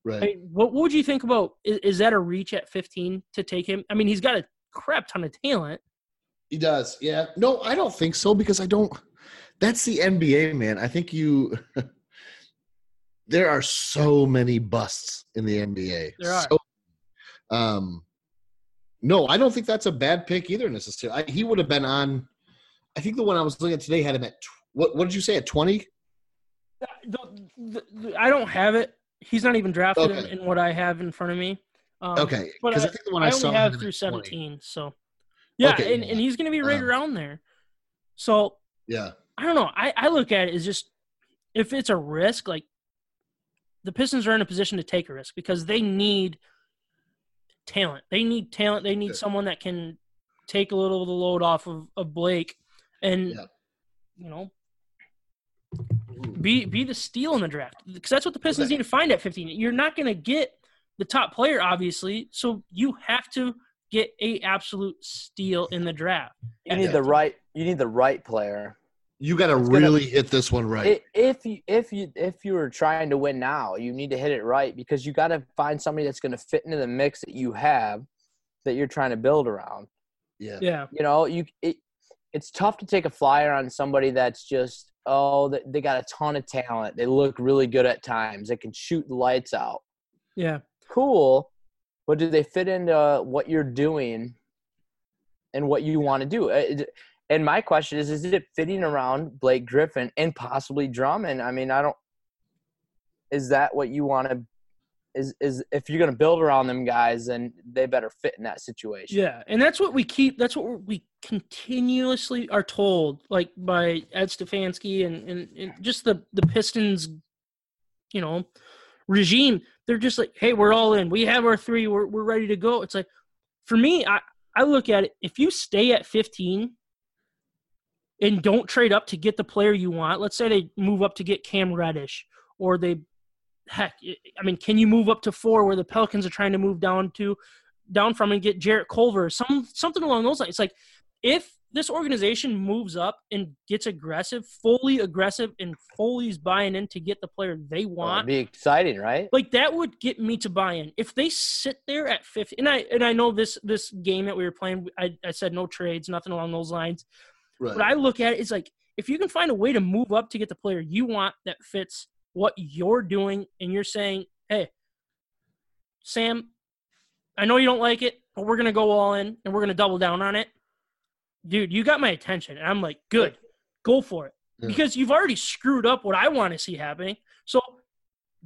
Right. I mean, what, what would you think about? Is, is that a reach at 15 to take him? I mean, he's got a crap ton of talent. He does. Yeah. No, I don't think so because I don't. That's the NBA, man. I think you. (laughs) there are so many busts in the NBA. There are. So, um, no, I don't think that's a bad pick either necessarily. I, he would have been on. I think the one I was looking at today had him at tw- what? What did you say at twenty? The- I don't have it. He's not even drafted in, Okay. in what I have in front of me. Um, Okay, because I, I- think the one I, I only have through at 20. 17. So, yeah, Okay, and, and he's going to be right Um, around there. So, Yeah. I don't know. I, I look at it as just if it's a risk, like the Pistons are in a position to take a risk because they need talent. They need talent. They need someone that can take a little of the load off of, of Blake and, Yeah. you know, be be the steal in the draft because that's what the Pistons Okay. need to find at 15. You're not going to get the top player, obviously, so you have to get a absolute steal in the draft. You need Yeah. the right. You need the right player. You got to It's gonna- really hit this one right. If you if you if you were trying to win now, you need to hit it right because you got to find somebody that's going to fit into the mix that you have that you're trying to build around. yeah. Yeah, You know, you it, it's tough to take a flyer on somebody that's just oh they, they got a ton of talent. They look really good at times. They can shoot the lights out. yeah. Cool, but do they fit into what you're doing and what you want to do? Uh, And my question is: Is it fitting around Blake Griffin and possibly Drummond? I mean, I don't. Is that what you want to? Is is if you're going to build around them guys, then they better fit in that situation. Yeah, and that's what we keep. That's what we continuously are told, like by Ed Stefanski and, and, and just the the Pistons, you know, regime. They're just like, hey, we're all in. We have our three. We're we're ready to go. It's like, for me, I I look at it. If you stay at 15 and don't trade up to get the player you want, let's say they move up to get Cam Reddish, or they, heck, I mean, can you move up to four where the Pelicans are trying to move down to? down from and get Jarrett Culver, some something along those lines. It's like if this organization moves up and gets aggressive, fully aggressive, and fully is buying in to get the player they want, it'd be exciting, right? like that would get me to buy in. If they sit there at 50, and I and I know this this game that we were playing, I, I said no trades, nothing along those lines. Right. But I look at it, it's like if you can find a way to move up to get the player you want that fits what you're doing, and you're saying, hey, Sam, I know you don't like it, but we're gonna go all in and we're gonna double down on it. Dude, you got my attention. And I'm like, good, go for it. Yeah. Because you've already screwed up what I want to see happening. So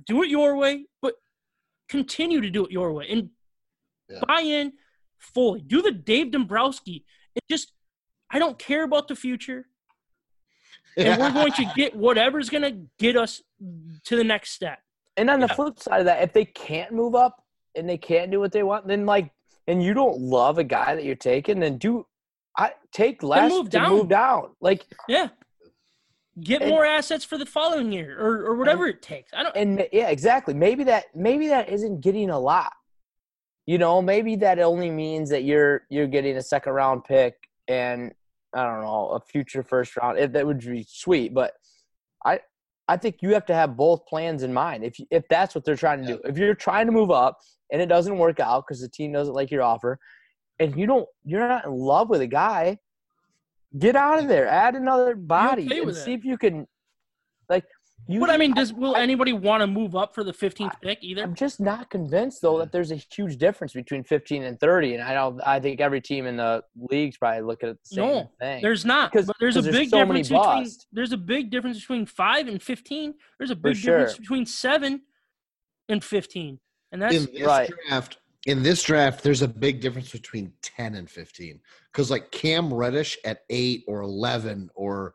do it your way, but continue to do it your way and Yeah. buy in fully. Do the Dave Dombrowski. It just I don't care about the future. And we're going to get whatever's gonna get us to the next step. And on the Yeah. flip side of that, if they can't move up and they can't do what they want, then like, and you don't love a guy that you're taking, then do I take less move to down. move down. Like, Yeah. Get And- more assets for the following year or, or whatever it takes. I don't and yeah, exactly. Maybe that maybe that isn't getting a lot. You know, maybe that only means that you're you're getting a second round pick and I don't know a future first round. If that would be sweet, but I I think you have to have both plans in mind. If you, if that's what they're trying to do, if you're trying to move up and it doesn't work out because the team doesn't like your offer, and you don't you're not in love with a guy, get out of there. Add another body and see it? if you can. Like, you But I mean, does will anybody want to move up for the 15th pick either? I'm just not convinced though that there's a huge difference between 15 and 30, and I don't. I think every team in the league's probably looking at the same No, thing. There's not. Because- but there's a because there's big so difference between there's a big difference between 5 and 15. There's a big sure. difference between 7 and 15. And that's in this right. draft, in this draft, there's a big difference between 10 and 15. Because like Cam Reddish at eight or 11 or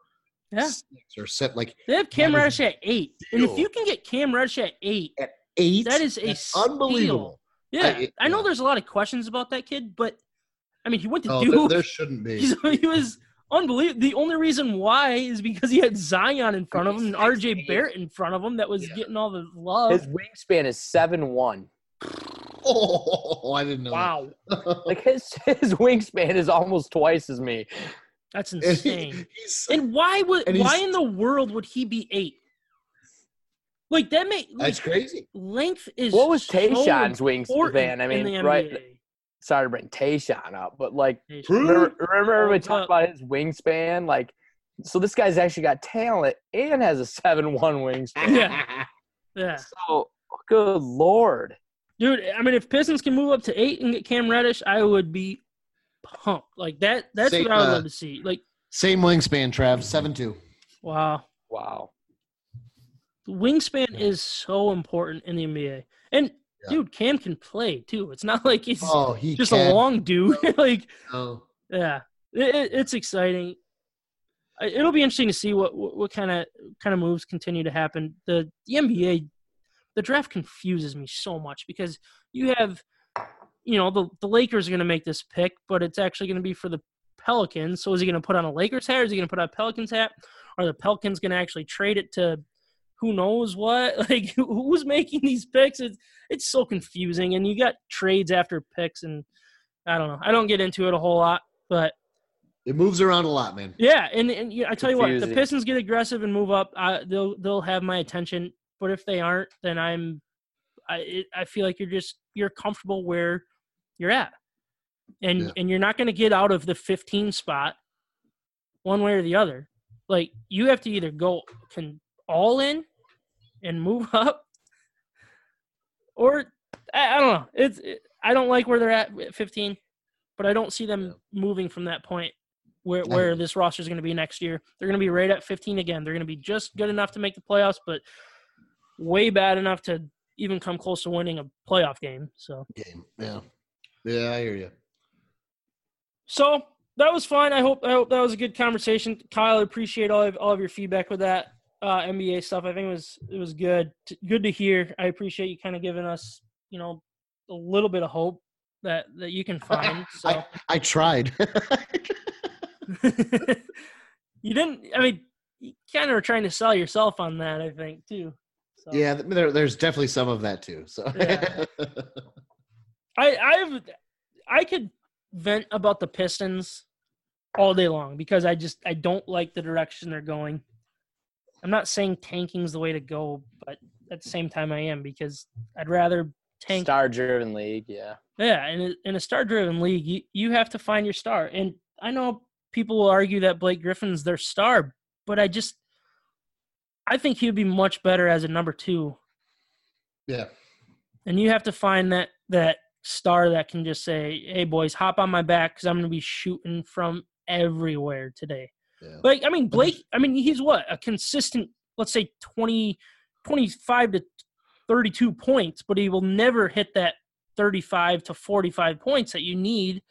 yeah. six or seven, like They have Cam That is Reddish at 8. And if you can get Cam Reddish at 8, at eight, That is a that's steal. unbelievable. yeah. I- I, know yeah. there's a lot of questions about that kid, but I mean, he went to oh, (laughs) No, Duke. there, there shouldn't be. He's, he was unbelievable. The only reason why is because he had Zion in front of him and RJ Barrett in front of him that was Yeah. getting all the love. His wingspan is seven one. (laughs) Oh, I didn't know. wow. that. (laughs) Like his his wingspan is almost twice as me. That's (laughs) And he- insane. he's, And why would And why in the world would he be eight? Like that may that's crazy. length is What was so Tayshaun's important wingspan? I in mean, the right? NBA. Sorry to bring Tayshaun up, but like, Tayshaun. remember, remember we talked about his wingspan? Like, so this guy's actually got talent and has a seven one wingspan. Yeah. (laughs) Yeah. So good lord. Dude, I mean if Pistons can move up to eight and get Cam Reddish, I would be pumped. Like that that's Say, what I would uh, love to see. Like, Same wingspan, Trav. Seven two. wow. Wow. The Wingspan is so important in the NBA. And Yeah. dude, Cam can play too. It's not (laughs) like he's Oh, he just can. a long dude. (laughs) like, Oh. yeah, it, it- it's exciting. It'll be interesting to see what what kind of kind of moves continue to happen. The the NBA, the draft confuses me so much because you have, you know, the the Lakers are going to make this pick, but it's actually going to be for the Pelicans. So is he going to put on a Lakers hat? Or is he going to put on a Pelicans hat? Are the Pelicans going to actually trade it to who knows what? (laughs) Like who's making these picks? It's it's so confusing, and you got trades after picks, and I don't know. I don't get into it a whole lot, but It moves around a lot, man. yeah, and and yeah, I tell you what, the Pistons get aggressive and move up, I, they'll they'll have my attention. But if they aren't, then I'm, I I feel like you're just you're comfortable where you're at, and Yeah. and you're not going to get out of the 15 spot, one way or the other. Like you have to either go can all in, and move (laughs) up, or I, I don't know. It's it, I don't like where they're at at 15, but I don't see them moving from that point where where this roster is going to be next year. They're going to be right at 15 again. They're going to be just good enough to make the playoffs, but way bad enough to even come close to winning a playoff game. So, Game. Yeah. Yeah, I hear you. so that was fun. I hope I hope that was a good conversation, Kyle. I appreciate all of all of your feedback with that uh, NBA stuff. I think it was it was good good to hear. I appreciate you kind of giving us you know a little bit of hope that that you can find. So. I, I tried. (laughs) you didn't. I mean, you kind of were trying to sell yourself on that. I think too. So. yeah, there, there's definitely some of that too. So Yeah. (laughs) I I've I could vent about the Pistons all day long because I just I don't like the direction they're going. I'm not saying tanking's the way to go, but at the same time I am because I'd rather tank. Star driven league, yeah. Yeah, in a, in a star-driven league, you, you have to find your star. And I know people will argue that Blake Griffin's their star, but I just I think he would be much better as a number two. yeah. And you have to find that that star that can just say, "Hey boys, hop on my back because I'm going to be shooting from everywhere today." Yeah. Like I mean, Blake. I mean, he's what a consistent, let's say 20, 25 to thirty-two points, but he will never hit that thirty-five to forty-five points that you need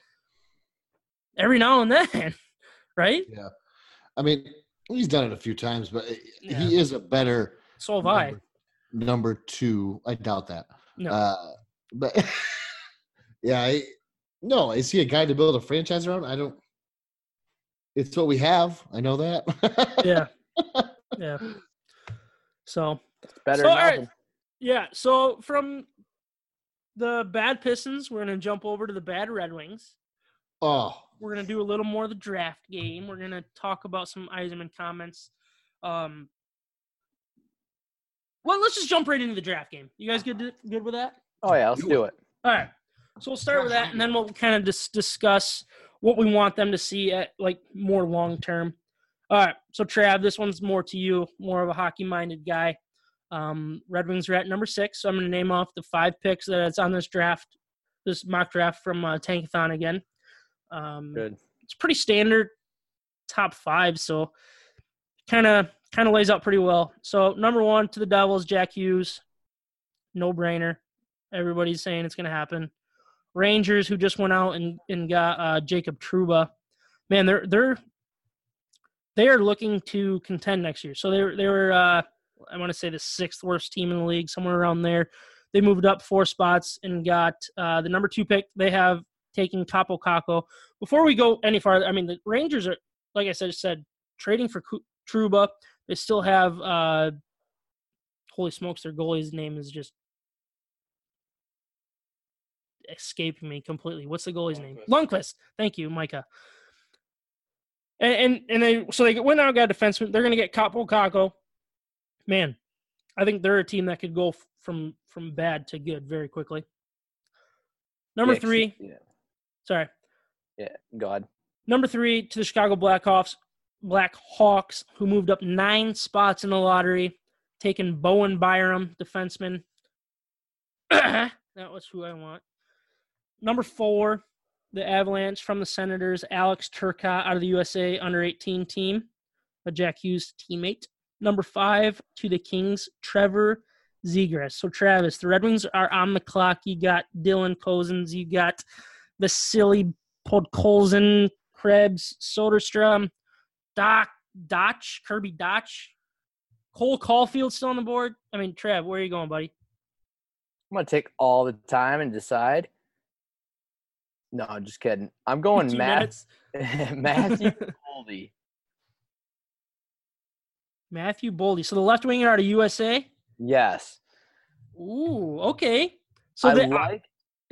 every now and then, (laughs) right? Yeah, I mean, he's done it a few times, but Yeah. he is a better So have I. number, number two. I doubt that. No. Uh, but (laughs) yeah, I, no, is he a guy to build a franchise around? I don't. It's what we have. I know that. (laughs) Yeah. yeah. So It's better So, than all right. yeah, so from the bad Pistons, we're gonna jump over to the bad Red Wings. oh, We're gonna do a little more of the draft game. We're gonna talk about some Yzerman comments. Um, well, let's just jump right into the draft game. You guys good? To, good with that? Oh yeah, let's do it. All right. So we'll start with that, and then we'll kind of just discuss what we want them to see at like more long term. All right. So Trav, this one's more to you, more of a hockey minded guy. Um, Red Wings are at number six, so I'm going to name off the five picks that's on this draft, this mock draft from uh, Tankathon again. Um, Good. It's pretty standard top five, so kind of kind of lays out pretty well. So number one to the Devils, Jack Hughes, no brainer. Everybody's saying it's going to happen. Rangers, who just went out and, and got uh, Jacob Trouba, man, they're they're they are looking to contend next year. So they they were uh, I want to say the sixth worst team in the league, somewhere around there. They moved up four spots and got uh, the number two pick. They have taken Kaapo Kakko. Before we go any farther, I mean the Rangers are like I said said trading for Trouba. They still have uh, holy smokes, their goalie's name is just escaping me completely. What's the goalie's name? Lundqvist. Thank you, Micah. And, and and they so they went out and got a defenseman. They're going to get Kaapo Kakko. Man, I think they're a team that could go f- from from bad to good very quickly. Number Yeah, three, Yeah, sorry, yeah. God. number three to the Chicago Blackhawks, Black Hawks, who moved up nine spots in the lottery, taking Bowen Byram, defenseman. (clears throat) that was who I want. Number four, the Avalanche from the Senators, Alex Turcotte out of the USA under 18 team, a Jack Hughes teammate. Number five to the Kings, Trevor Zegras. So, Travis, the Red Wings are on the clock. You got Dylan Cozens, you got Vasily Podkolzin, Krebs, Soderstrom, Doc, Dotch, Kirby Dach, Cole Caufield still on the board. I mean, Trev, where are you going, buddy? I'm gonna take all the time and decide. No, just kidding. I'm going Matt. (laughs) Matthew (laughs) Goldie. Matthew Boldy. So the left winger out of USA. Yes. Ooh, okay. So I they, like.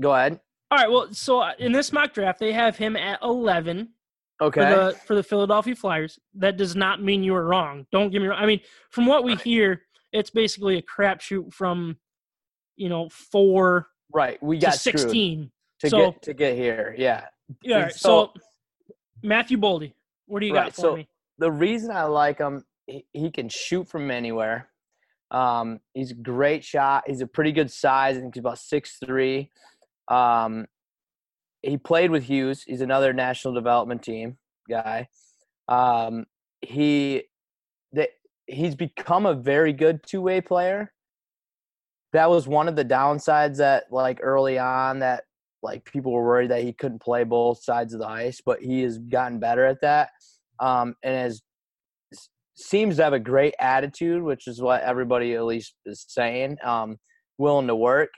Go ahead. all right. Well, so uh, in this mock draft, they have him at 11 Okay. for the for the Philadelphia Flyers. That does not mean you were wrong. Don't get me wrong. I mean, from what we hear, it's basically a crapshoot from, you know, four right. We to got screwed 16. To So- get to get here. Yeah. Yeah. So, So- Matthew Boldy, what do you Right, got for so- me? the reason I like him, he, he can shoot from anywhere. Um, he's a great shot. He's a pretty good size. I think he's about six three. Um, he played with Hughes. He's another national development team guy. Um, he that he's become a very good two way player. That was one of the downsides that like early on that like people were worried that he couldn't play both sides of the ice, but he has gotten better at that. Um, and has seems to have a great attitude, which is what everybody at least is saying. Um, willing to work.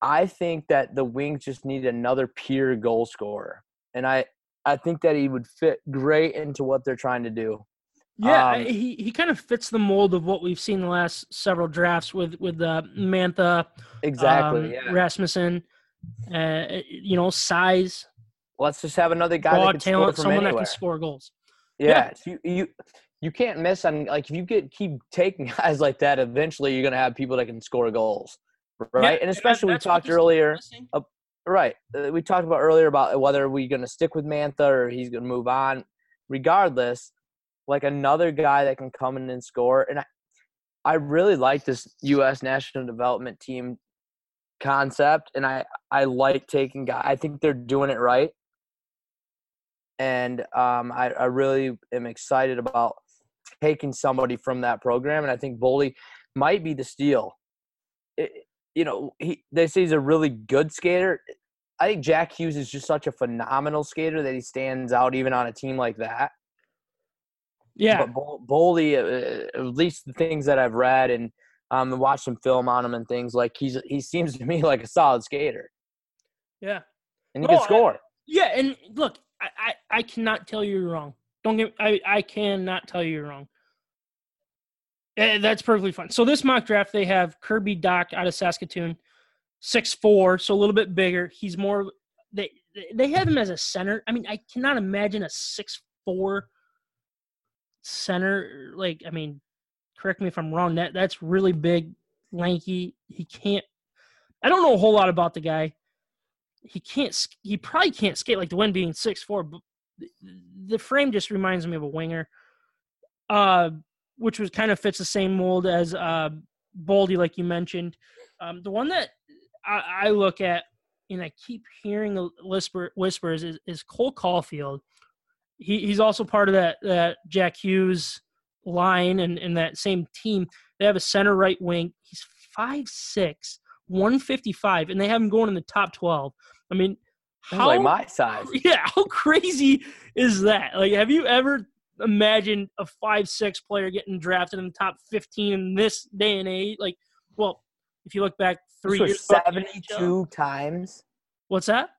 I think that the Wings just need another pure goal scorer, and I I think that he would fit great into what they're trying to do. Yeah, Um, he he kind of fits the mold of what we've seen the last several drafts with with uh, Mantha, Exactly. um, yeah. Rasmussen. Uh, you know, size, Let's just have another guy raw that can talent, score from someone anywhere. that can score goals. Yeah, you you you can't miss on like if you get keep taking (laughs) guys like that, eventually you're gonna have people that can score goals, right? and that- especially we talked this team is earlier, missing. right? uh, We talked about earlier about whether we're gonna stick with Mantha or he's gonna move on. Regardless, like another guy that can come in and score, and I, I really like this U.S. national development team concept, and I I like taking guys. I think they're doing it right and um, I, I really am excited about taking somebody from that program. And I think Boldy might be the steal. It, you know, he they say he's a really good skater. I think Jack Hughes is just such a phenomenal skater that he stands out even on a team like that. Yeah, But Bol- Boldy, uh, at least the things that I've read and um, and watched some film on him and things. Like he's he seems to me like a solid skater, Yeah. and he No, can score. Yeah, and look, I, I, I cannot tell you you're wrong. Don't get I, I cannot tell you you're wrong. Eh, that's perfectly fine. So this mock draft, they have Kirby Dach out of Saskatoon, six four, so a little bit bigger. He's more they they have him as a center. I mean, I cannot imagine a six four center. Like, I mean, correct me if I'm wrong. That that's really big, lanky. He can't. I don't know a whole lot about the guy he can't he probably can't skate like the one being six four but the- frame just reminds me of a winger uh which was kind of fits the same mold as uh boldy like you mentioned um the one that i, I look at and i keep hearing whisper whispers is, is cole caufield he, he's also part of that that jack hughes line and, and that same team they have a center right wing he's five six 155 and they have him going in the top 12 i mean how like my size. (laughs) yeah how crazy is that like have you ever imagined a five six player getting drafted in the top 15 in this day and age like well if you look back three years ago, seventy-two times. what's that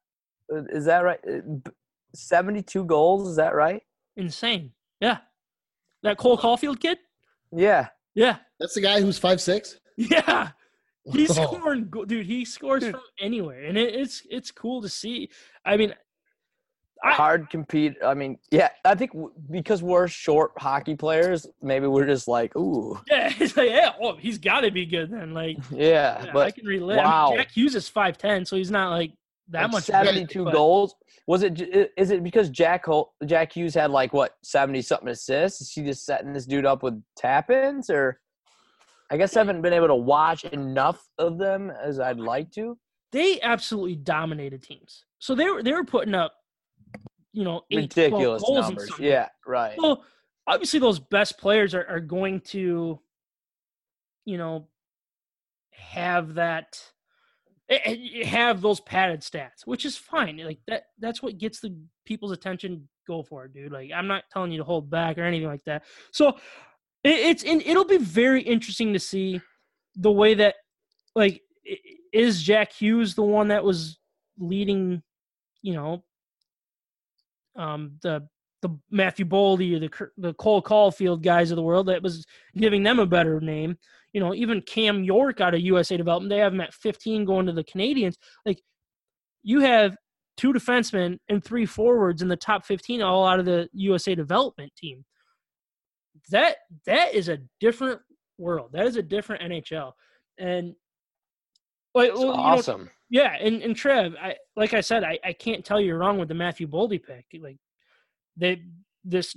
Uh, that right? Uh, Seventy-two goals. Is that right? insane yeah that cole caufield kid Yeah. yeah That's the guy who's five six. yeah he's Oh. scoring go- dude he scores Dude. from anywhere and it, it's it's cool to see i mean I- Hard compete. I mean, yeah. I think w- because we're short hockey players, maybe we're just like, ooh, yeah (laughs) it's like yeah oh he's got to be good then like (laughs) yeah. Yeah, I can relate. I wow. mean, Jack Hughes is five ten, so he's not like that like much. seventy-two bigger, goals. Was it is it because Jack Hol- Jack Hughes had like what seventy something assists? Is he just setting this dude up with tap-ins, or I guess I haven't been able to watch enough of them as I'd like to. They absolutely dominated teams. So they were they were putting up, you know, eight, Ridiculous numbers. Yeah, right. Well, obviously those best players are, are going to, you know, have that have those padded stats, which is fine. Like that that's what gets the people's attention. Go for it, dude. Like I'm not telling you to hold back or anything like that. So it, it's and it'll be very interesting to see the way that like is Jack Hughes the one that was leading, you know, um the the Matthew Boldy or the the Cole Caufield guys of the world that was giving them a better name. You know, even Cam York out of USA Development, they have him at 15 going to the Canadiens. Like, you have two defensemen and three forwards in the top 15 all out of the USA Development team. That that is a different world. That is a different NHL. And like, well, you know, awesome. yeah, and, and Trev, I like I said, I, I can't tell you wrong with the Matthew Boldy pick. Like they this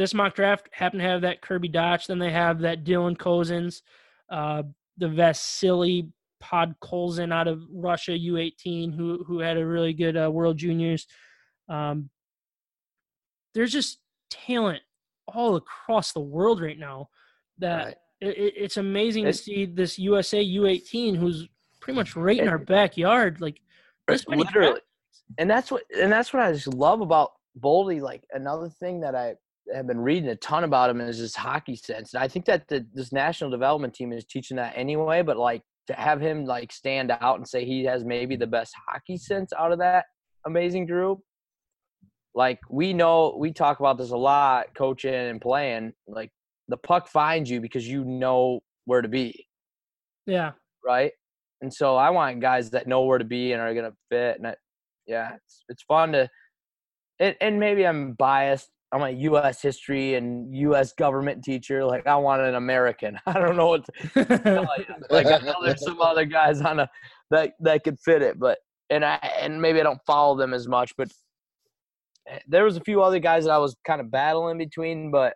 this mock draft happened to have that Kirby Dach, then they have that Dylan Cozens, uh, the Vasily Podkolzin out of Russia U18, who who had a really good uh, World Juniors. Um, there's just talent all across the world right now that Right. it, it- it's amazing It- to see this USA U18 who's pretty much right in It- our backyard. Like literally and that's what and that's what i just love about boldy like another thing that i have been reading a ton about him is his hockey sense and i think that the, this national development team is teaching that anyway but like to have him like stand out and say he has maybe the best hockey sense out of that amazing group like we know we talk about this a lot coaching and playing like the puck finds you because you know where to be Yeah, right? And so I want guys that know where to be and are gonna fit. And I, yeah, it's it's fun to. And, and maybe I'm biased. I'm a U.S. history and U.S. government teacher. Like I want an American. (laughs) I don't know what to tell you. (laughs) Like I know there's some other guys on a that that could fit it, but and I and maybe I don't follow them as much, but eh, there was a few other guys that I was kind of battling between, but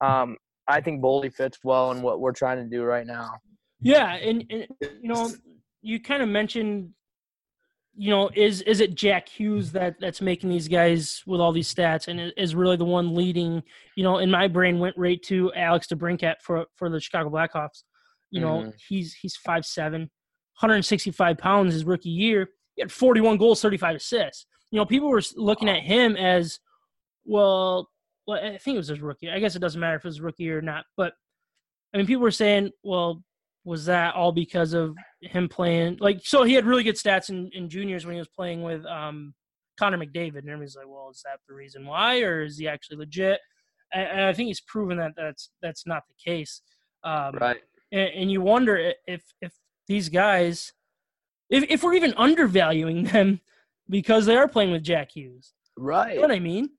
um, I think Boldy fits well in what we're trying to do right now. yeah, and, and you know, you kind of mentioned, you know, is is it Jack Hughes that that's making these guys with all these stats and is really the one leading? You know, in my brain went right to Alex DeBrincat for for the Chicago Blackhawks. You know, Mhm. he's he's five seven, 165 pounds his rookie year. He had 41 goals, 35 assists. You know, people were looking at him as, well, well, I think it was his rookie. I guess it doesn't matter if it was rookie or not, but I mean, people were saying, well, was that all because of him playing? Like, so he had really good stats in, in juniors when he was playing with um, Connor McDavid, and everybody's like, well, is that the reason why, or is he actually legit? And, and I think he's proven that that's that's not the case. Um, Right. and, and you wonder if if these guys, if if we're even undervaluing (laughs) them because they are playing with Jack Hughes. Right. You know what I mean?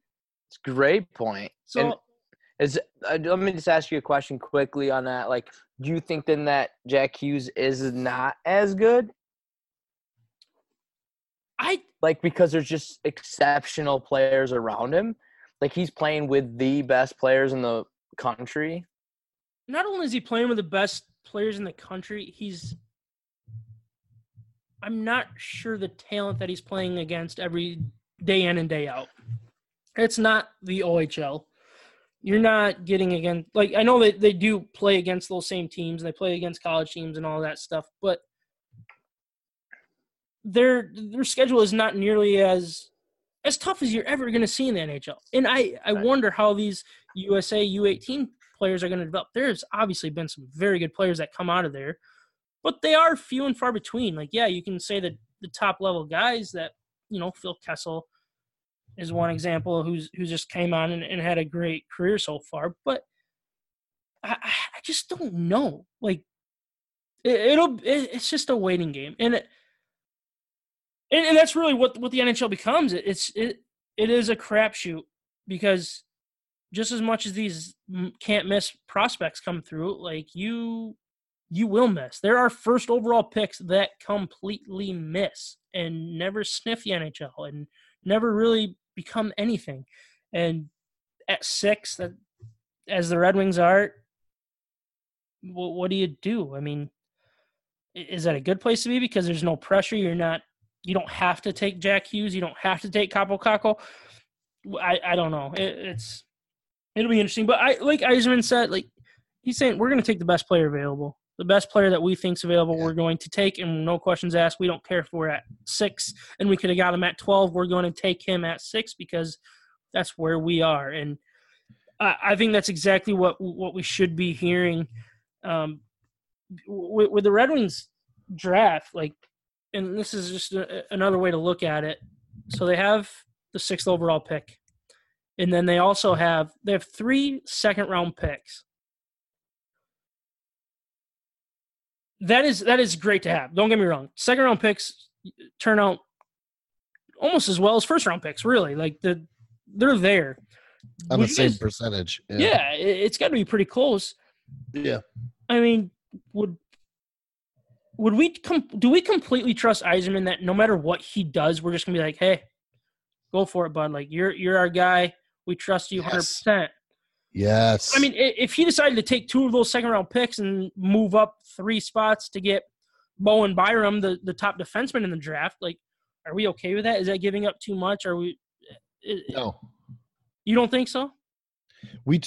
It's a great point. So Is uh, let me just ask you a question quickly on that. Like, do you think then that Jack Hughes is not as good? I Like because there's just exceptional players around him. Like he's playing with the best players in the country. not only is he playing with the best players in the country, he's I'm not sure the talent that he's playing against every day in and day out. It's not the OHL. You're not getting against like I know that they do play against those same teams and they play against college teams and all that stuff, but their their schedule is not nearly as as tough as you're ever going to see in the NHL. And I I wonder how these USA U18 players are going to develop. There's obviously been some very good players that come out of there, but they are few and far between. Like, yeah, you can say that the top level guys that you know Phil Kessel is one example who's who just came on and, and had a great career so far, but I, I just don't know. Like, it, it'll it, it's just a waiting game, and it, and, and that's really what what the NHL becomes. It, it's it it is a crapshoot because just as much as these can't miss prospects come through, like you you will miss. There are first overall picks that completely miss and never sniff the NHL and never really become anything. And at six, that as the Red Wings are, what, what do you do? I mean, is that a good place to be because there's no pressure? You're not, you don't have to take Jack Hughes. You don't have to take Kaapo Kakko. I, I don't know. It, it's it'll be interesting. But I like Yzerman said, like he's saying we're going to take the best player available, the best player that we think's available. We're going to take, and no questions asked. We don't care if we're at six and we could have got him at twelve. We're going to take him at six because that's where we are, and I, I think that's exactly what what we should be hearing. Um, with, with the Red Wings draft, like, and this is just a, another way to look at it. So they have the sixth overall pick, and then they also have they have three second round picks. That is that is great to have. Don't get me wrong. Second round picks turn out almost as well as first round picks. Really, like the they're there. on Would the same guys- percentage. yeah, it- it's got to be pretty close. yeah. I mean, would would we com- do we completely trust Yzerman that no matter what he does, we're just gonna be like, hey, go for it, bud. Like you're you're our guy. We trust you 100. Yes. percent Yes. I mean, if he decided to take two of those second round picks and move up three spots to get Bowen Byram, the the top defenseman in the draft, like, are we okay with that? Is that giving up too much? Are we? i- no. You don't think so? We,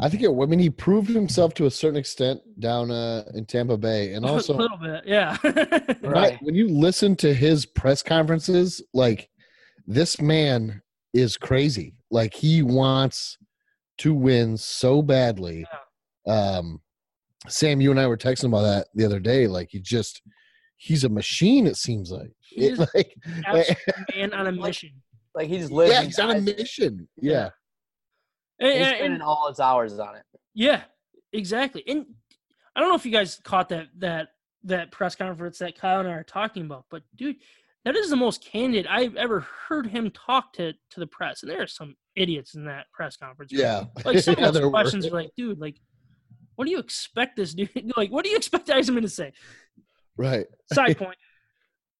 I think it, I mean he proved himself to a certain extent down uh, in Tampa Bay, and (laughs) also a little bit, yeah. (laughs) Right. when- when you listen to his press conferences, like this man is crazy. Like he wants to win so badly. Um, Sam, you and I were texting about that the other day. Like he just, he's a machine. It seems like. He It, is (laughs) like Absolute (laughs) man on a mission. Like he just lives. yeah, he's on a dies it. mission. Yeah. Yeah. And- He's and- spending all his hours on it. Yeah, exactly. And I don't know if you guys caught that that that press conference that Kyle and I are talking about, but dude, that is the most candid I've ever heard him talk to to the press. And there are some idiots in that press conference. Yeah. (laughs) Like some (laughs) Yeah, of those were. questions are like, dude, like, what do you expect this dude? (laughs) Like, what do you expect Yzerman to say? Right. Side point.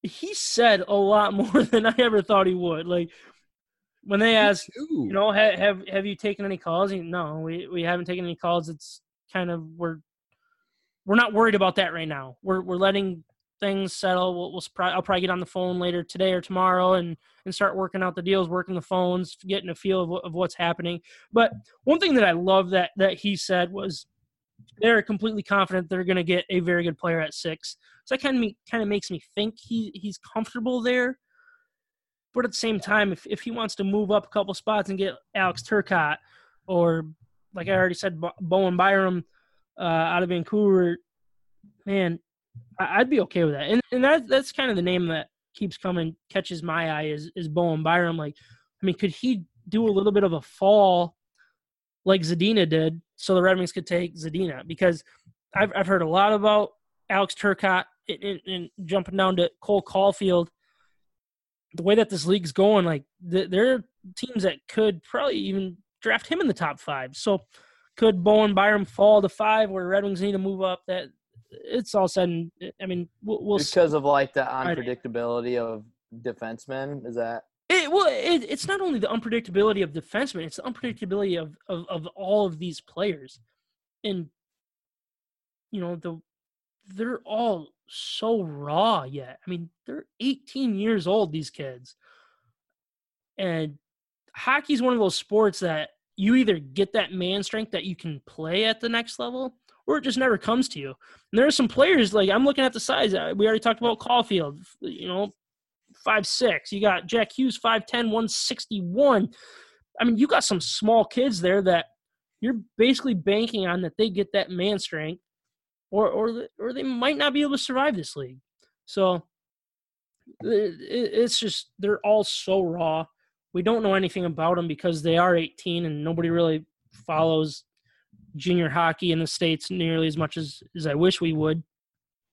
He said a lot more than I ever thought he would. Like when they asked, you know, have have, have you taken any calls? He, no, we, we haven't taken any calls. It's kind of we're we're not worried about that right now. We're we're letting things settle. We'll, we'll I'll probably get on the phone later today or tomorrow and and start working out the deals, working the phones, getting a feel of, of what's happening. But one thing that I love that that he said was they're completely confident they're going to get a very good player at six. So that kind of kind of makes me think he he's comfortable there. But at the same time, if, if he wants to move up a couple spots and get Alex Turcotte or, like I already said, Bo- Bowen Byram uh, out of Vancouver, man, I'd be okay with that. And and that that's kind of the name that keeps coming, catches my eye is is Bowen Byram. Like, I mean, could he do a little bit of a fall like Zadina did, so the Red Wings could take Zadina? Because I've I've heard a lot about Alex Turcotte and, jumping down to Cole Caufield. The way that this league's going, like th- there are teams that could probably even draft him in the top five. So could Bowen Byram fall to five where Red Wings need to move up? That it's all said. And, eh, I mean, we'll, we'll see. because of like the unpredictability of defensemen. Is that It, well, it, it's not only the unpredictability of defensemen; it's the unpredictability of, of of all of these players, and you know the they're all so raw yet. I mean, they're 18 years old. These kids, and hockey's one of those sports that you either get that man strength that you can play at the next level, or it just never comes to you. And there are some players like I'm looking at the size. uh, We already talked about Caufield. You know, five six. You got Jack Hughes, 5'10", 161. I mean, you got some small kids there that you're basically banking on that they get that man strength, or or or they might not be able to survive this league. So it, it- it's just they're all so raw. We don't know anything about them because they are 18 and nobody really follows junior hockey in the states nearly as much as as I wish we would.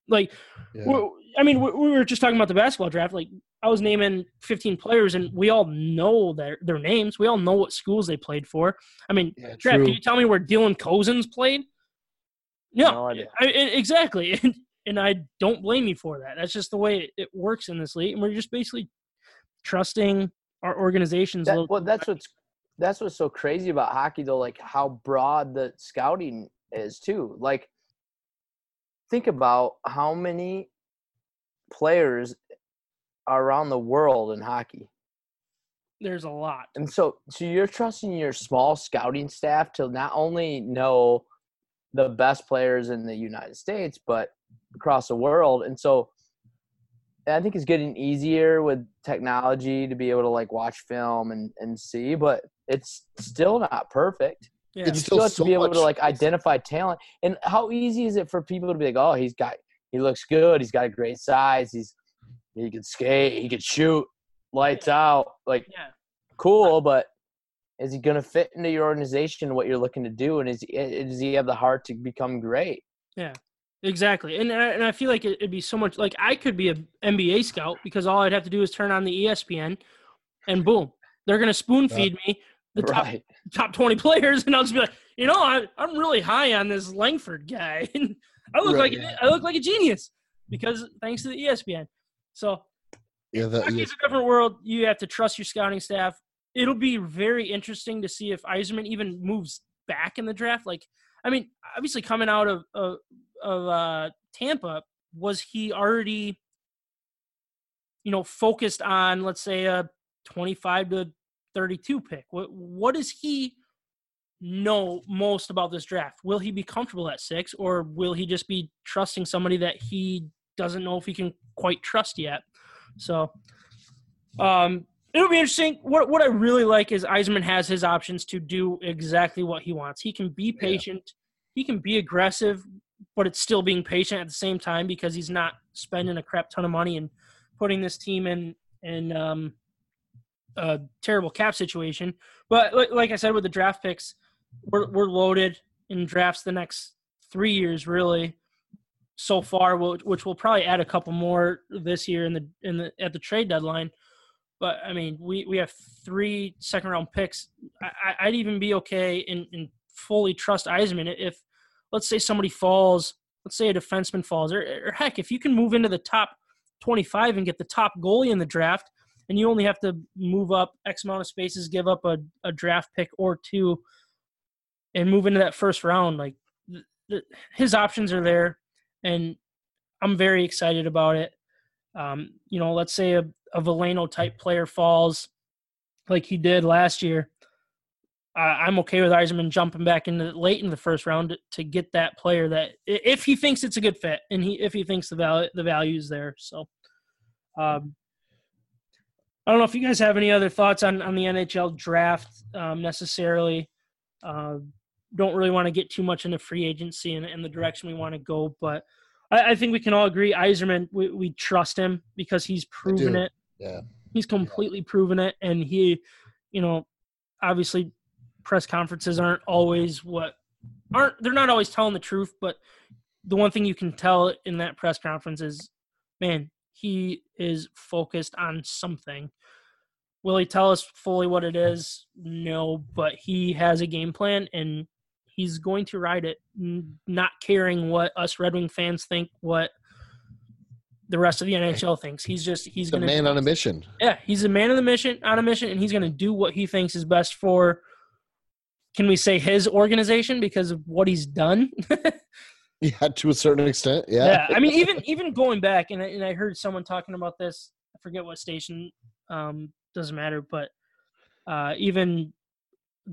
Like Yeah. I mean, we, we were just talking about the basketball draft. Like, I was naming 15 players, and we all know their their names. We all know what schools they played for. I mean, Yeah, draft. true. Can you tell me where Dylan Cozens played? No, No idea. I, I- exactly. (laughs) And, and I don't blame you for that. That's just the way it, it works in this league, and we're just basically trusting our organizations. a That, little well, that's what's that's what's so crazy about hockey, though. Like how broad the scouting is too. Like, think about how many players are around the world in hockey, There's a lot. and so so you're trusting your small scouting staff to not only know the best players in the United States, but across the world, and so. I think it's getting easier with technology to be able to like watch film and, and see, but it's still not perfect. Yeah. You still still have to so be able to like identify talent. And how easy is it for people to be like, oh, he's got, he looks good, he's got a great size, he's, he can skate, he can shoot, lights out, like yeah. cool, but is he going to fit into your organization? What you're looking to do, and is does he have the heart to become great? Yeah exactly, and I- and I feel like it- it'd be so much like I could be an NBA scout because all I'd have to do is turn on the ESPN, and boom, they're gonna spoon Yeah. feed me the top right. top twenty players, and I'll just be like, you know, I, I'm really high on this Langford guy. (laughs) And I look Right. like I look like a genius because thanks to the ESPN. So Yeah, the, hockey's yeah, a different world. You have to trust your scouting staff. It'll be very interesting to see if Yzerman even moves back in the draft. Like, I mean, obviously coming out of of, of uh, Tampa, was he already, you know, focused on let's say a twenty-five to thirty-two pick? What what does he know most about this draft? Will he be comfortable at six, or will he just be trusting somebody that he doesn't know if he can quite trust yet? So, um, it'll be interesting. What what I really like is Yzerman has his options to do exactly what he wants. He can be patient, he can be aggressive, but it's still being patient at the same time because he's not spending a crap ton of money and putting this team in in um, a terrible cap situation. But like I said, with the draft picks, we're we're loaded in drafts the next three years really so far, which will probably add a couple more this year in the in the at the trade deadline. But I mean, we we have three second round picks. I, I'd even be okay and, and fully trust Yzerman if, let's say somebody falls, let's say a defenseman falls, or, or heck, if you can move into the top twenty five and get the top goalie in the draft, and you only have to move up X amount of spaces, give up a, a draft pick or two, and move into that first round, like his options are there, and I'm very excited about it. Um, you know, let's say a, a Veleno type player falls like he did last year. I I'm okay with Yzerman jumping back into late in the first round to, to get that player that if he thinks it's a good fit and he if he thinks the value the value is there. So, um, I don't know if you guys have any other thoughts on on the NHL draft um, necessarily. Uh, don't really want to get too much into free agency and, and the direction we want to go, but I, I think we can all agree Yzerman, we, we trust him because he's proven it. Yeah. He's completely proven it, and he, you know, obviously press conferences aren't always what aren't they're not always telling the truth, but the one thing you can tell in that press conference is, man, he is focused on something. Will he tell us fully what it is? No, but he has a game plan and he's going to ride it, not caring what us Red Wing fans think, what the rest of the NHL thinks. He's just he's He's a going to man on a mission. yeah, he's a man of the mission, on a mission, and he's going to do what he thinks is best for. Can we say his organization because of what he's done? (laughs) Yeah, to a certain extent. Yeah. yeah, I mean, (laughs) even even going back, and I, and I heard someone talking about this. I forget what station. Um, doesn't matter, but uh, even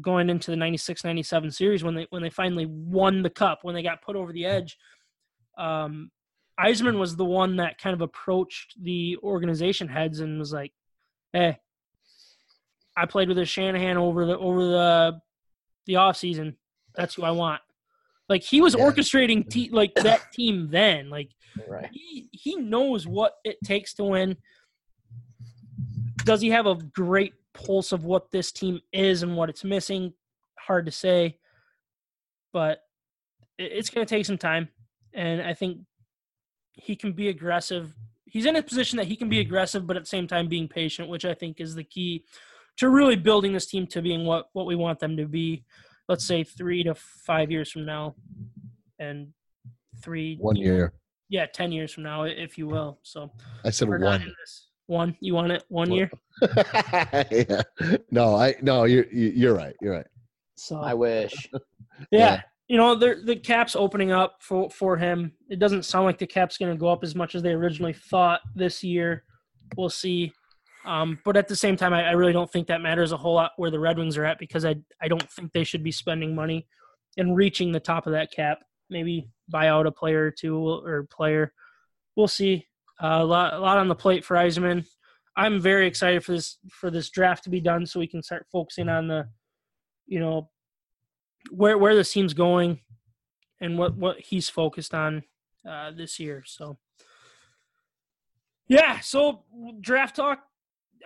going into the 96-97 series when they when they finally won the cup, when they got put over the edge, um, Yzerman was the one that kind of approached the organization heads and was like, "Hey, I played with a Shanahan over the over the the off season. That's who I want." Like he was Yeah. orchestrating te- like (laughs) that team then. Like Right. he he knows what it takes to win. Does he have a great pulse of what this team is and what it's missing? Hard to say, but it's going to take some time, and I think he can be aggressive. He's in a position that he can be aggressive, but at the same time being patient, which I think is the key to really building this team to being what what we want them to be. Let's say three to five years from now, and three One year. yeah, ten years from now, if you will. So I said one. One, you want it one One. year? (laughs) yeah. No, I no, you're you- you're right. You're right. So I wish. (laughs) yeah, yeah. you know, the the cap's opening up for for him. It doesn't sound like the cap's going to go up as much as they originally thought this year. We'll see. Um, but at the same time, I, I really don't think that matters a whole lot where the Red Wings are at because I I don't think they should be spending money and reaching the top of that cap. Maybe buy out a player or two or player. We'll see. Uh, a lot a lot on the plate for Yzerman. I'm very excited for this for this draft to be done so we can start focusing on the, you know, where where the team's going and what what he's focused on uh, this year. So yeah, so draft talk.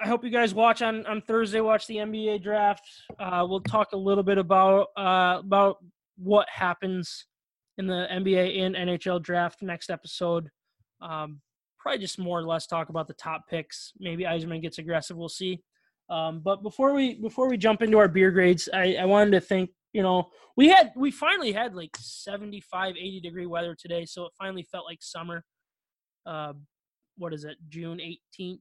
I hope you guys watch on on Thursday. Watch the NBA draft. Uh, we'll talk a little bit about uh, about what happens in the NBA and NHL draft next episode. Um, probably just more or less talk about the top picks. Maybe Yzerman gets aggressive. We'll see. Um, but before we before we jump into our beer grades, I, I wanted to thank you know we had we finally had like 75 80 degree weather today so it finally felt like summer uh what is it june 18th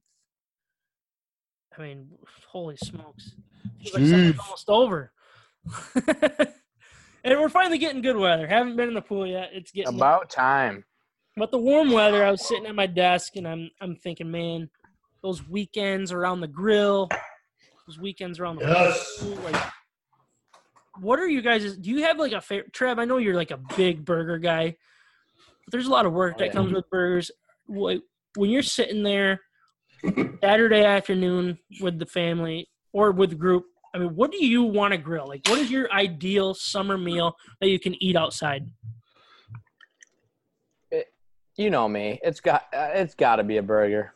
i mean holy smokes Feels like summer's almost over (laughs) and we're finally getting good weather haven't been in the pool yet it's getting About time. but the warm weather, I was sitting at my desk and I'm I'm thinking, man, those weekends around the grill, those weekends around the Yes. pool, like what are you guys do you have like a favorite Trev, I know you're like a big burger guy. But there's a lot of work Oh, that yeah. comes with burgers. Wh- When you're sitting there Saturday afternoon with the family or with the group, I mean, what do you want to grill? Like what is your ideal summer meal that you can eat outside? You know me. It's got uh, it's got to be a burger.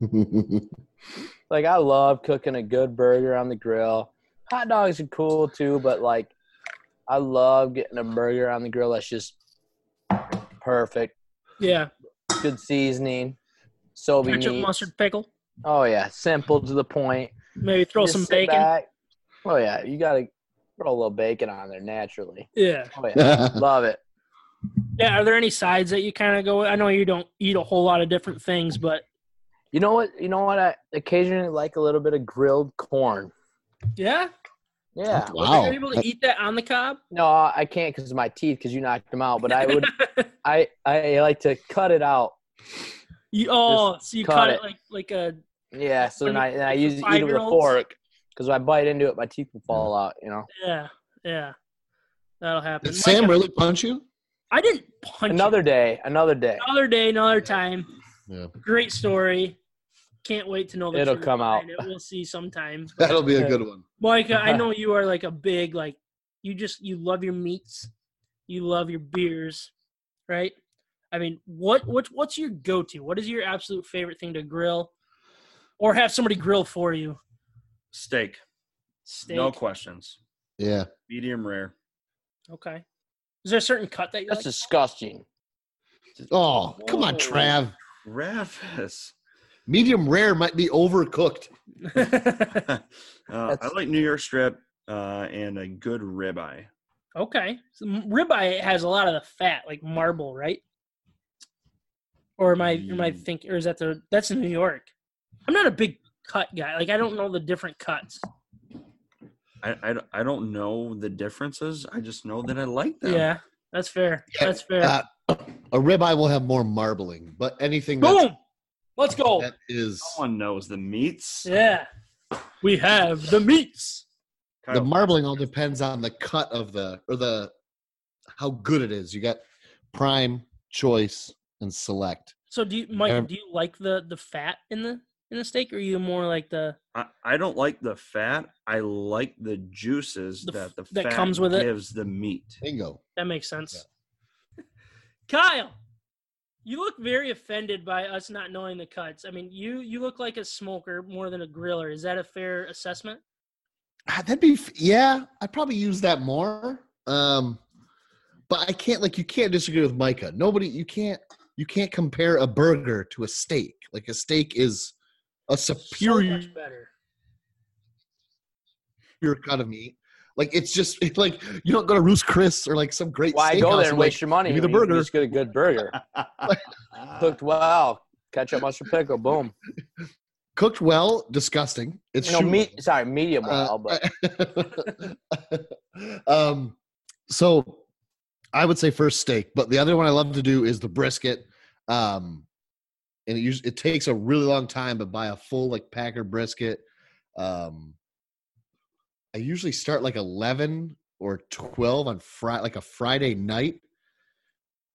(laughs) Like I love cooking a good burger on the grill. Hot dogs are cool too, but like I love getting a burger on the grill that's just perfect. Yeah. Good seasoning. Sobe Ketchup, meat. mustard, pickle. Oh yeah, simple to the point. Maybe throw Just some bacon. back. Oh yeah, you gotta throw a little bacon on there naturally. Yeah. Oh yeah, (laughs) love it. Yeah. Are there any sides that you kind of go? with? I know you don't eat a whole lot of different things, but You know what? You know what? I occasionally like a little bit of grilled corn. yeah. Yeah. wow. Are you able to eat that on the cob? No, I can't because of my teeth because you knocked them out. But I would. (laughs) I I like to cut it out. You, oh, so you cut cut it it. like like a Yeah. So then I then I Like use eat it with a fork because if I bite into it, my teeth will fall out. You know. yeah yeah. That'll happen. Did Sam Micah, really punch you? I didn't punch you. Another day. Another day. another day, another time. Yeah. Great story. Can't wait to know the It'll truth come out. behind It. We'll see sometime. (laughs) That'll be a good one. Micah, I (laughs) know you are like a big like you just you love your meats, you love your beers, right? I mean, what what what's your go-to? What is your absolute favorite thing to grill, or have somebody grill for you? Steak. Steak. No questions. Yeah. Medium rare. Okay. Is there a certain cut that you That's like? disgusting. Oh, come on, Whoa. Trav. Travis. Medium rare might be overcooked. (laughs) uh, I like New York strip uh, and a good ribeye. okay. So m- ribeye has a lot of the fat, like marble, right? Or am I am I Mm. thinking, or is that the that's in New York? I'm not a big cut guy. Like I don't know the different cuts. I, I, I don't know the differences. I just know that I like them. Yeah, that's fair. Yeah, That's fair. Uh, a ribeye will have more marbling, but anything Boom. Let's go. that is Someone knows the meats. Yeah. We have the meats. the marbling all depends on the cut of the or the how good it is. You got prime, choice, and select. So do you, Mike? Do you like the the fat in the in the steak, or are you more like the I, I don't like the fat. I like the juices The that the that fat comes with it? gives the meat. Bingo. that makes sense? (laughs) Kyle, you look very offended by us not knowing the cuts. I mean, you you look like a smoker more than a griller. Is that a fair assessment? Ah, That'd be yeah. I probably use that more. Um, but I can't like you can't disagree with Micah. Nobody you can't you can't compare a burger to a steak. Like a steak is a So superior much better. cut of meat. Like it's just it's like you don't go to Ruth's Chris or like some great. Why go there and like, waste your money? give the when you burger. Just get a good burger. (laughs) Cooked well. Ketchup, mustard, pickle. Boom. cooked well, disgusting. It's No meat. Sorry, medium Uh, well. But (laughs) um, so I would say first steak, but the other one I love to do is the brisket. Um, and it usually it takes a really long time, but buy a full like Packer brisket. Um, I usually start like eleven or twelve on Friday, like a Friday night,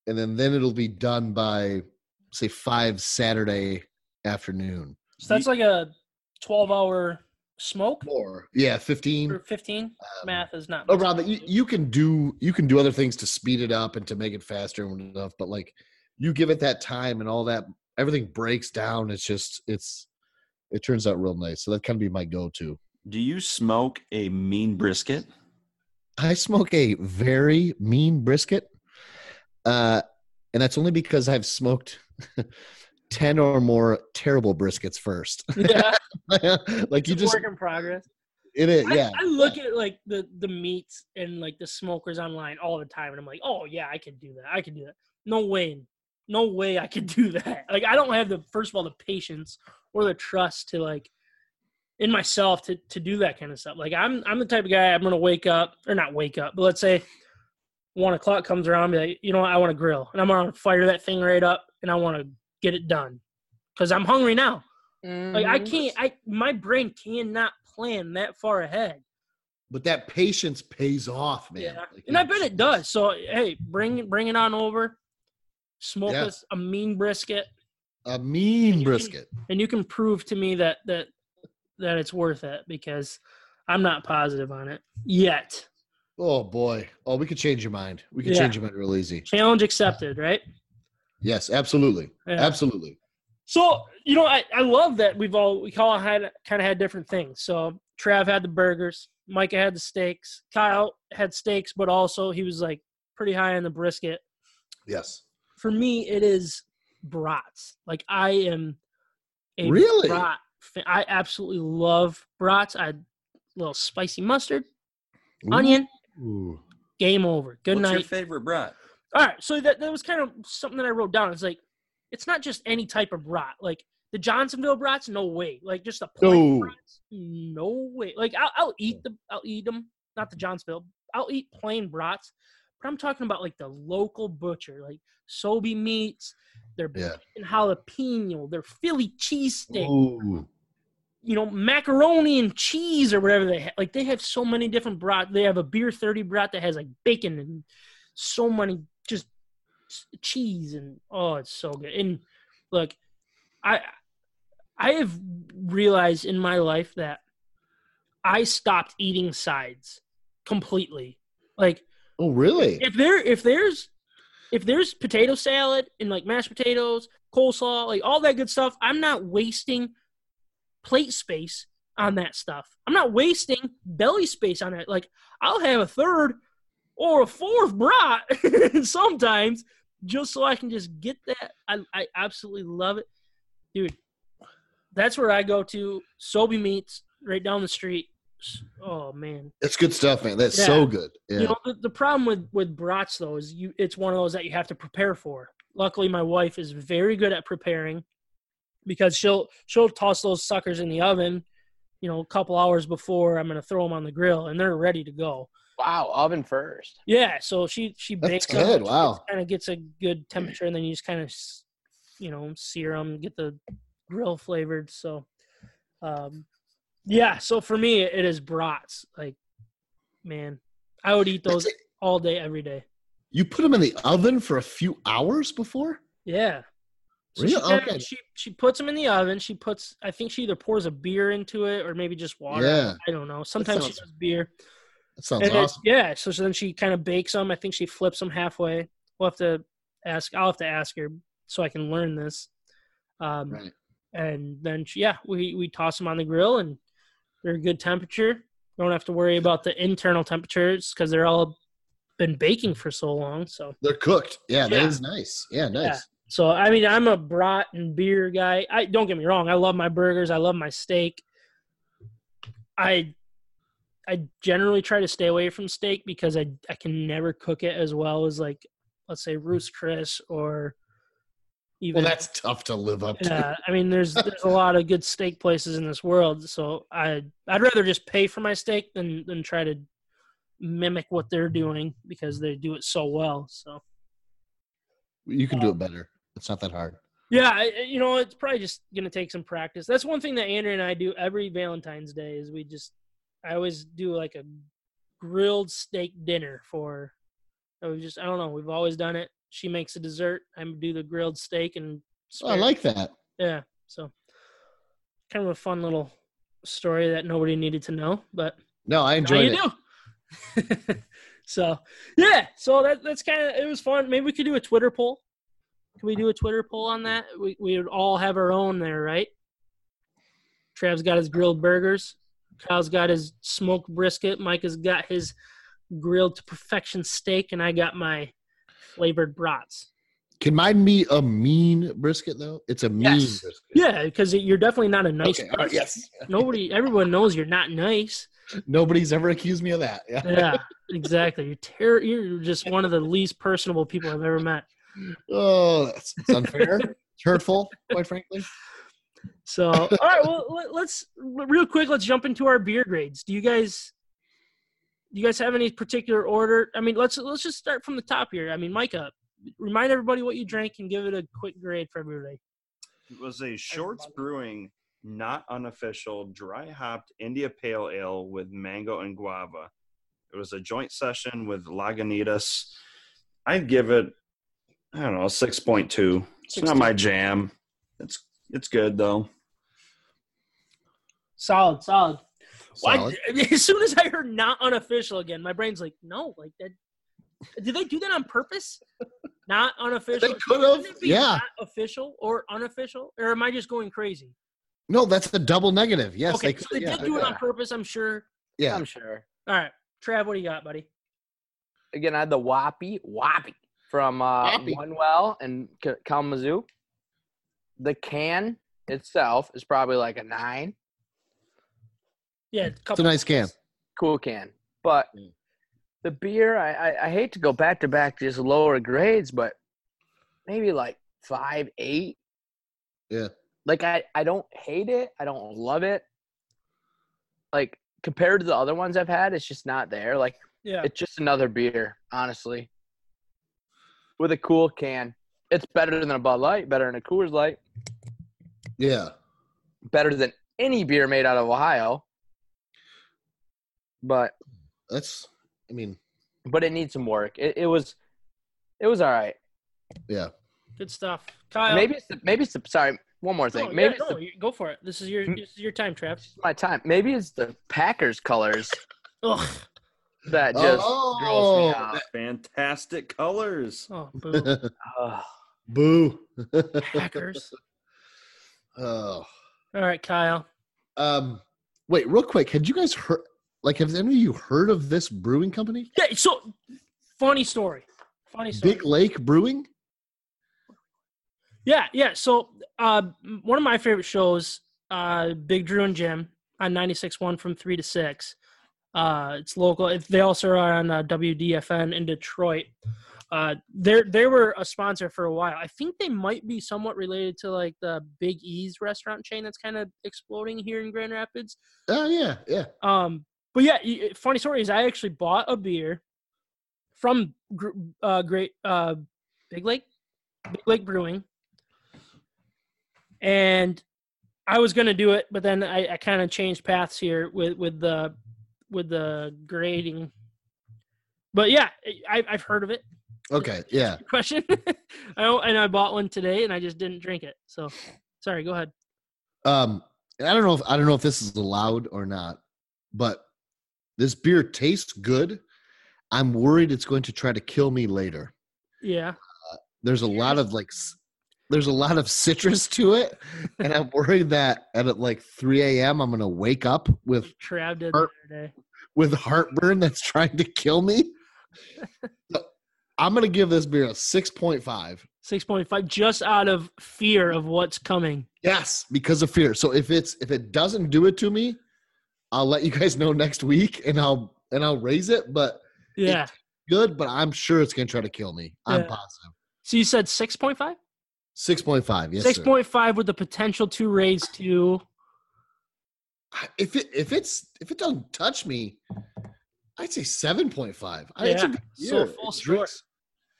and then then it'll be done by say five Saturday afternoon. So that's like a twelve hour smoke Or yeah, fifteen. or fifteen. um, Math is not around that you, you can do you can do other things to speed it up and to make it faster and stuff but like you give it that time and all that everything breaks down it's just it's it turns out real nice so that kind of be my go-to Do you smoke a mean brisket? i smoke a very mean brisket uh and that's only because i've smoked (laughs) 10 or more terrible briskets first (laughs) Yeah, like you it's a just work in progress. it is I, yeah I look at like the the meats and like the smokers online all the time, and I'm like, oh yeah, I could do that. I could do that. No way, no way I could (laughs) do that. Like I don't have the first of all the patience or the trust to like in myself to to do that kind of stuff. Like I'm I'm the type of guy I'm gonna wake up or not wake up, but let's say one o'clock comes around, be like, you know what, I want to grill, and I'm gonna fire that thing right up, and I want to get it done because I'm hungry now. Like I Mhm. can't, I my brain cannot plan that far ahead. but that patience pays off man Yeah, Like, and I bet it does. So hey, bring bring it on over. Smoke Yeah. us a mean brisket, a mean can- brisket and you can prove to me that that that it's worth it because I'm not positive on it yet. Oh boy. Oh, we could change your mind. We could Yeah. change your mind real easy. Challenge accepted, right? Yes, absolutely. Yeah. Absolutely. So you know, I, I love that we've all we all had kind of had different things. So Trav had the burgers, Micah had the steaks, Kyle had steaks, but also he was like pretty high on the brisket. Yes. For me, it is brats. Like I am a Really? brat. fan. I absolutely love brats. I little spicy mustard, onion, Ooh. game over. Good What's night. your favorite brat? All right, so that, that was kind of something that I wrote down. It's like it's not just any type of brat. Like the Johnsonville brats, no way. Like just a plain No. brats, no way. Like I'll, I'll eat the I'll eat them, not the Johnsonville. I'll eat plain brats, but I'm talking about like the local butcher, like Sobe meats, their Yeah. bacon jalapeno, their Philly cheesesteak, Ooh. you know, macaroni and cheese or whatever they have. Like they have so many different brat. They have a beer thirty brat that has like bacon and so many just cheese and oh, it's so good. And look, I I have realized in my life that I stopped eating sides completely Like Oh, really? if there if there's if there's potato salad and like mashed potatoes, coleslaw, like all that good stuff, I'm not wasting plate space on that stuff. I'm not wasting belly space on it. Like I'll have a third or a fourth brat (laughs) sometimes just so I can just get that. I, I absolutely love it. Dude, that's where I go to. Sobe Meats right down the street. Oh man. It's good stuff, man. That's Yeah. so good. Yeah. You know, the, the problem with with brats though is you it's one of those that you have to prepare for. Luckily, my wife is very good at preparing because she'll she'll toss those suckers in the oven, you know, a couple hours before I'm gonna throw them on the grill, and they're ready to go. Wow, oven first. Yeah, so she she That's bakes them, good. Wow. kind of gets a good temperature, and then you just kind of you know sear them, get the grill flavored. So, um, yeah. So for me, it is brats. Like, man, I would eat those all day, every day. You put them in the oven for a few hours before? Yeah. So Really? she, kinda- Okay. she she puts them in the oven. She puts I think she either pours a beer into it or maybe just water. Yeah. I don't know. Sometimes she sounds does beer. That sounds And awesome. yeah. So, then she kind of bakes them. I think she flips them halfway. We'll have to ask. I'll have to ask her so I can learn this. Um, Right. And then she, yeah, we we toss them on the grill and they're a good temperature. Don't have to worry about the internal temperatures because they're all been baking for so long. So They're cooked. Yeah, that Yeah. is nice. Yeah, nice. Yeah. So I mean, I'm a brat and beer guy. I don't get me wrong. I love my burgers. I love my steak. I I generally try to stay away from steak because I I can never cook it as well as like let's say Ruth's Chris or even Well, that's tough to live up to. yeah. I mean, there's (laughs) there's a lot of good steak places in this world. So I I'd rather just pay for my steak than than try to mimic what they're mm-hmm. doing because they do it so well. So. You can do uh, it better. It's not that hard. Yeah, I- you know, it's probably just gonna take some practice. That's one thing that Andrew and I do every Valentine's Day is we just I always do like a grilled steak dinner for. We just I don't know. We've always done it. She makes a dessert. I do the grilled steak and. Oh, I like that. Yeah, so kind of a fun little story that nobody needed to know, but No, I enjoyed you it. do. (laughs) so yeah, so that that's kind of it was fun. Maybe we could do a Twitter poll. Can we do a Twitter poll on that? We we would all have our own there, right? Trav's got his grilled burgers. Kyle's got his smoked brisket. Mike has got his grilled to perfection steak, and I got my flavored brats. Can mine be a mean brisket though? It's a mean Yes. brisket. Yeah, because you're definitely not a nice. Okay. Right, yes. (laughs) Nobody, everyone knows you're not nice. Nobody's ever accused me of that. Yeah. Yeah, (laughs) exactly. You're ter- You're just one of the least personable people I've ever met. Oh, that's it's unfair. it's hurtful, quite frankly. So, all right. Well, let- let's real quick. Let's jump into our beer grades. Do you guys, do you guys have any particular order? I mean, let's let's just start from the top here. I mean, Micah, remind everybody what you drank and give it a quick grade for everybody. It was a Shorts Brewing, not unofficial, dry hopped India Pale Ale with mango and guava. It was a joint session with Lagunitas. I'd give it, I don't know, six point two. It's not my jam. It's it's good though. Solid, solid. Why- Solid. (laughs) as soon as I heard not unofficial again, my brain's like, no, like that. Did they do that on purpose? Not unofficial. They could have. Shouldn't it be Yeah. Not official or unofficial, or am I just going crazy? No, that's a double negative. Yes, okay, they so could. they yeah, did do it on purpose. I'm sure. yeah. I'm sure. All right, Trav, what do you got, buddy? Again, I had the Whoppy Whoppy from uh, Whoppy. One Well and K- Kalamazoo. The can itself is probably like a nine. Yeah, It's a nice can. Cool can. But Mm. the beer, I, I, I hate to go back to back to just lower grades, but maybe like five, eight. Yeah. Like I, I don't hate it. I don't love it. Like compared to the other ones I've had, it's just not there. Like Yeah, it's just another beer, honestly. With a cool can. It's better than a Bud Light, better than a Coors Light, Yeah. better than any beer made out of Ohio. But That's. I mean, but it needs some work. It, it was it was all right. yeah. good stuff. Kyle, Maybe it's the, maybe it's the, sorry, one more thing. No, maybe yeah, it's no, the, you- go for it. This is your Hmm. this is your time, Trav. my time. Maybe it's the Packers colors. Ugh, that just Oh. grossed me out. Fantastic colors. Oh, boo. (laughs) Ugh. Boo. Packers. (laughs) oh. All right, Kyle. Um, wait, real quick. Had you guys heard? Like, have any of you heard of this brewing company? Yeah, so funny story. Funny story. Big Lake Brewing. Yeah, yeah. So uh, one of my favorite shows, uh, Big Drew and Jim on 96.1 from 3 to 6. Uh, it's local. They also are on uh, WDFN in Detroit. Uh, they they were a sponsor for a while. I think they might be somewhat related to like the Big E's restaurant chain that's kind of exploding here in Grand Rapids. Oh yeah, yeah. Um, but yeah, funny story is I actually bought a beer from uh, Great uh, Big Lake, Big Lake Brewing, and I was gonna do it, but then I, I kind of changed paths here with with the with the grading. But yeah, I, I've heard of it. Okay, yeah. Question, (laughs) I and I bought one today, and I just didn't drink it. So, sorry. Go ahead. Um, and I don't know if I don't know if this is allowed or not, but this beer tastes good. I'm worried it's going to try to kill me later. Yeah. There's a lot of like, there's a lot of citrus to it, and I'm worried that at uh, like 3 a.m. I'm gonna wake up with Trav did Or- day. with heartburn that's trying to kill me. (laughs) So, I'm gonna give this beer a 6.5. Six point five, just out of fear of what's coming. Yes, because of fear. So if it's if it doesn't do it to me, I'll let you guys know next week, and I'll and I'll raise it. But Yeah. good, but I'm sure it's gonna try to kill me. I'm Yeah. positive. So you said six point five? Six point five. Yes, Six point five with the potential to raise to (sighs) If it if it's if it doesn't touch me, I'd say seven point five. Yeah, so full score. drinks,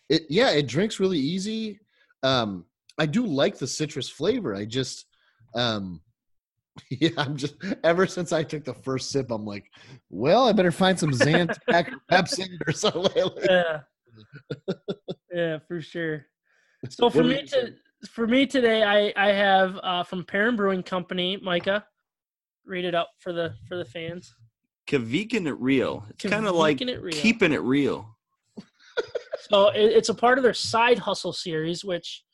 it yeah, it drinks really easy. Um, I do like the citrus flavor. I just um. (laughs) Yeah, I'm just ever since I took the first sip, I'm like, well, I better find some Zantac or Pepsi or something. (laughs) Yeah. yeah, for sure. (laughs) So for me to for me today I I have uh from Perrin Brewing Company, Micah. Read it up for the for the fans. Keeping it real. It's kind of like Keeping it real. keeping it real. So it, it's a part of their side hustle series, which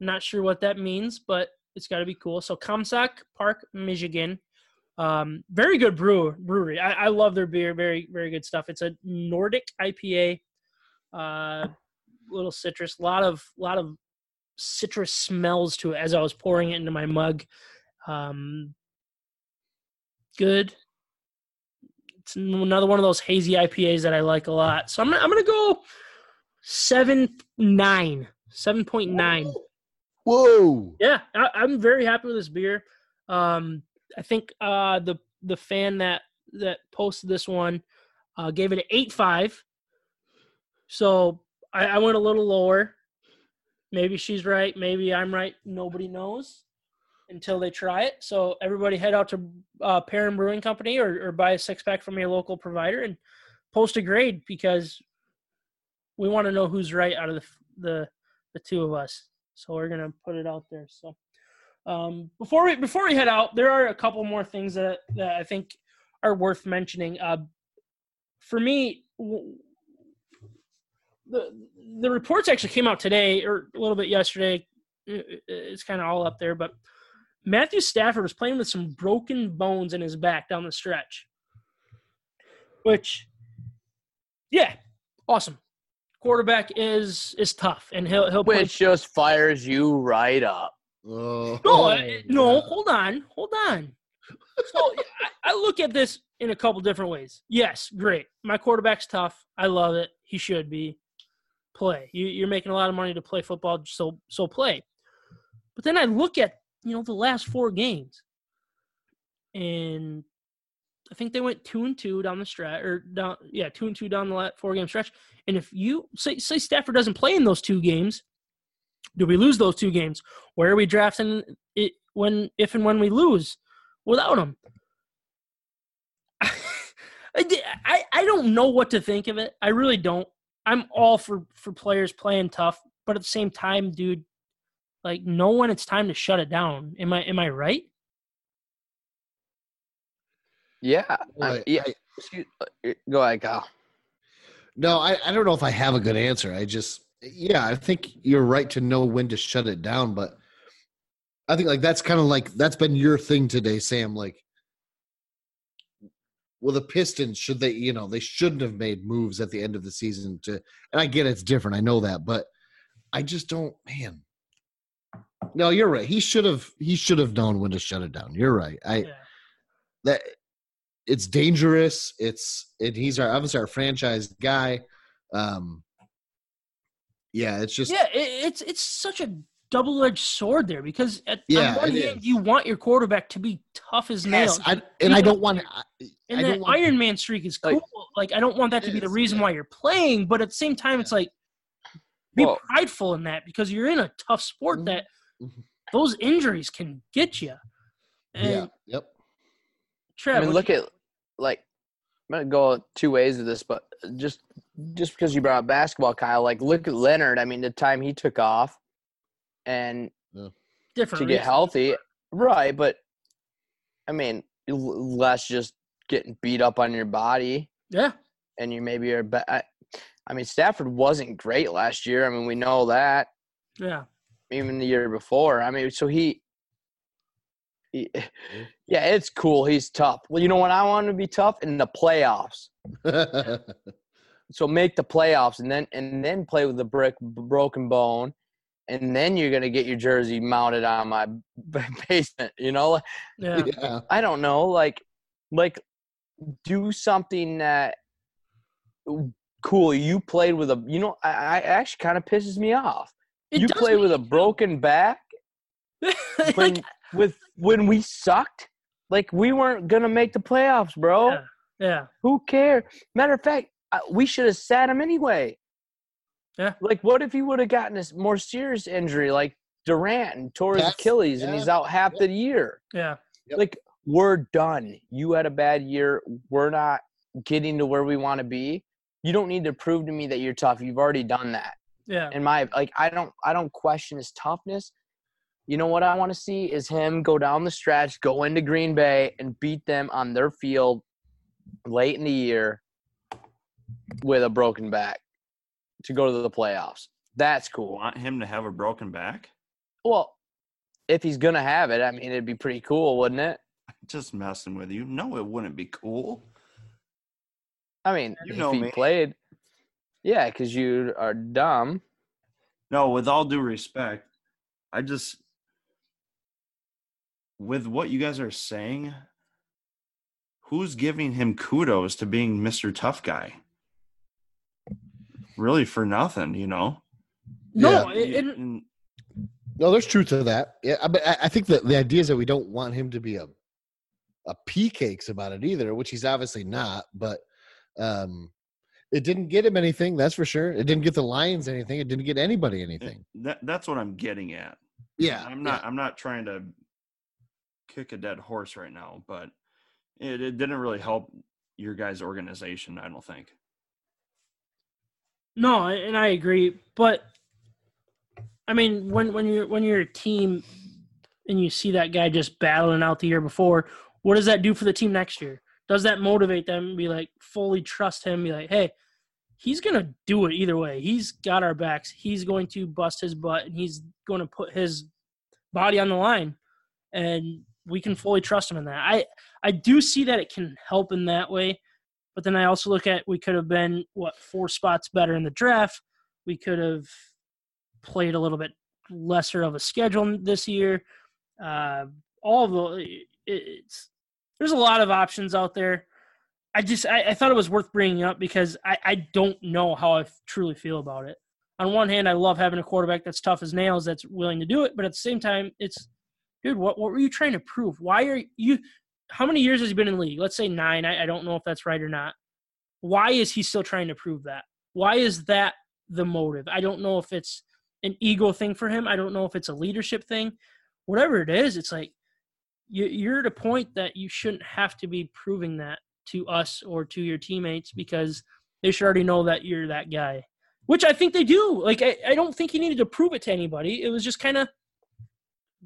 I'm not sure what that means, but it's got to be cool. So Comstock Park, Michigan, um, very good brewer brewery. I, I love their beer. Very very good stuff. It's a Nordic IPA, uh, little citrus, a lot of lot of citrus smells to it as I was pouring it into my mug. Um, good. It's another one of those hazy IPAs that I like a lot. So I'm gonna, I'm gonna go seven nine, seven point nine. Whoa! Yeah, I, I'm very happy with this beer. Um, I think uh, the the fan that that posted this one uh, gave it an eight five. So I, I went a little lower. Maybe she's right. Maybe I'm right. Nobody knows until they try it. So everybody head out to uh, Perrin Brewing Company or, or buy a six pack from your local provider and post a grade because we want to know who's right out of the the, the two of us. So we're gonna put it out there. So um, before we before we head out, there are a couple more things that that I think are worth mentioning. Uh, for me, w- the the reports actually came out today or a little bit yesterday. It's kind of all up there, but Matthew Stafford was playing with some broken bones in his back down the stretch. Which, yeah, awesome. Quarterback is is tough, and he'll he'll play Which just fires you right up. Oh, No, oh I- no, hold on, hold on. So I, I look at this in a couple different ways. Yes, great. My quarterback's tough. I love it. He should be. Play. You, you're making a lot of money to play football, so so play. But then I look at you know the last four games, and I think they went two and two down the stretch, or down yeah two and two down the four game stretch. And if you say say Stafford doesn't play in those two games, do we lose those two games? Where are we drafting it when if and when we lose without him? (laughs) I, I I don't know what to think of it. I really don't. I'm all for for players playing tough, but at the same time, dude, like know when it's time to shut it down. Am I am I right? Yeah. I- Right. yeah. Excuse, uh, go ahead, Kyle. No, I, I don't know if I have a good answer. I just yeah, I think you're right to know when to shut it down, but I think like that's kind of like that's been your thing today, Sam. Like, well, the Pistons should they, you know, they shouldn't have made moves at the end of the season to, and I get it's different, I know that, but I just don't, man. No, you're right. He should have. He should have known when to shut it down. You're right. I Yeah. that it's dangerous. It's and he's our obviously our franchise guy. Um, yeah, it's just yeah, it, it's it's such a double edged sword there because at, Yeah, on one it hand is. you want your quarterback to be tough as nails. yes, I, and I don't want. I, and I that want- Iron Man streak is cool. like- Like, I don't want that to It be the reason yeah. why you're playing, but at the same time, it's like be Well- prideful in that because you're in a tough sport Mhm. that Mhm. those injuries can get you. And yeah, yep. Trev, I mean, look you- at like I'm gonna go two ways with this, but just just because you brought up basketball, Kyle, like look at Leonard. I mean, the time he took off and different to get healthy, right? But I mean, less just getting beat up on your body, Yeah, and you maybe are. Be- I, I mean, Stafford wasn't great last year. I mean, we know that. yeah, even the year before. I mean, so he, he (laughs) yeah, it's cool. He's tough. Well, you know what I want him to be tough in the playoffs. (laughs) So make the playoffs and then and then play with the brick broken bone, and then you're gonna get your jersey mounted on my (laughs) basement. You know, yeah. yeah. I don't know, like like do something that cool. You played with a, you know, I, I actually kind of pisses me off. It you play with a broken back when like, with when we sucked, like we weren't gonna make the playoffs, bro. Yeah. yeah, Who cares? Matter of fact, I, we should have sat him anyway. Yeah. Like, what if he would have gotten a more serious injury, like Durant and tore his That's- Achilles, and he's out half the year? yeah, Yep. Like, we're done. You had a bad year. We're not getting to where we want to be. You don't need to prove to me that you're tough. You've already done that yeah. in my like I don't I don't question his toughness. You know what I want to see is him go down the stretch, go into Green Bay and beat them on their field late in the year with a broken back to go to the playoffs. That's cool. Want him to have a broken back? Well, if he's gonna have it, I mean it'd be pretty cool, wouldn't it? Just messing with you. No, it wouldn't be cool. I mean, You if know he me. played, yeah, because you are dumb. No, with all due respect, I just with what you guys are saying, who's giving him kudos to being Mr. Tough Guy? Really for nothing, you know. No, Yeah. it, it, And- No, there's truth to that. Yeah, I- but I, I think that the idea is that we don't want him to be a a pea cakes about it either, which he's obviously not. But um, it didn't get him anything, that's for sure. It didn't get the Lions anything. It didn't get anybody anything. that, that's what I'm getting at. Yeah, I'm not I'm not trying to kick a dead horse right now, but it, it didn't really help your guys' organization, I don't think. No, and I agree, but I mean, when when you're when you're a team and you see that guy just battling out the year before, what does that do for the team next year? Does that motivate them? Be like fully trust him. Be like, hey, he's gonna do it either way. He's got our backs. He's going to bust his butt, and he's going to put his body on the line, and we can fully trust him in that. I I do see that it can help in that way. But then I also look at we could have been what four spots better in the draft. We could have played a little bit lesser of a schedule this year. Uh, all the it, it's there's a lot of options out there. I just I, I thought it was worth bringing up because I, I don't know how I truly feel about it. On one hand, I love having a quarterback that's tough as nails, that's willing to do it, but at the same time, it's dude, what what were you trying to prove? Why are you? How many years has he been in the league? Let's say nine. I, I don't know if that's right or not. Why is he still trying to prove that? Why is that the motive? I don't know if it's an ego thing for him. I don't know if it's a leadership thing. Whatever it is, it's like you, you're at a point that you shouldn't have to be proving that to us or to your teammates because they should already know that you're that guy. Which I think they do. Like I, I don't think he needed to prove it to anybody. It was just kind of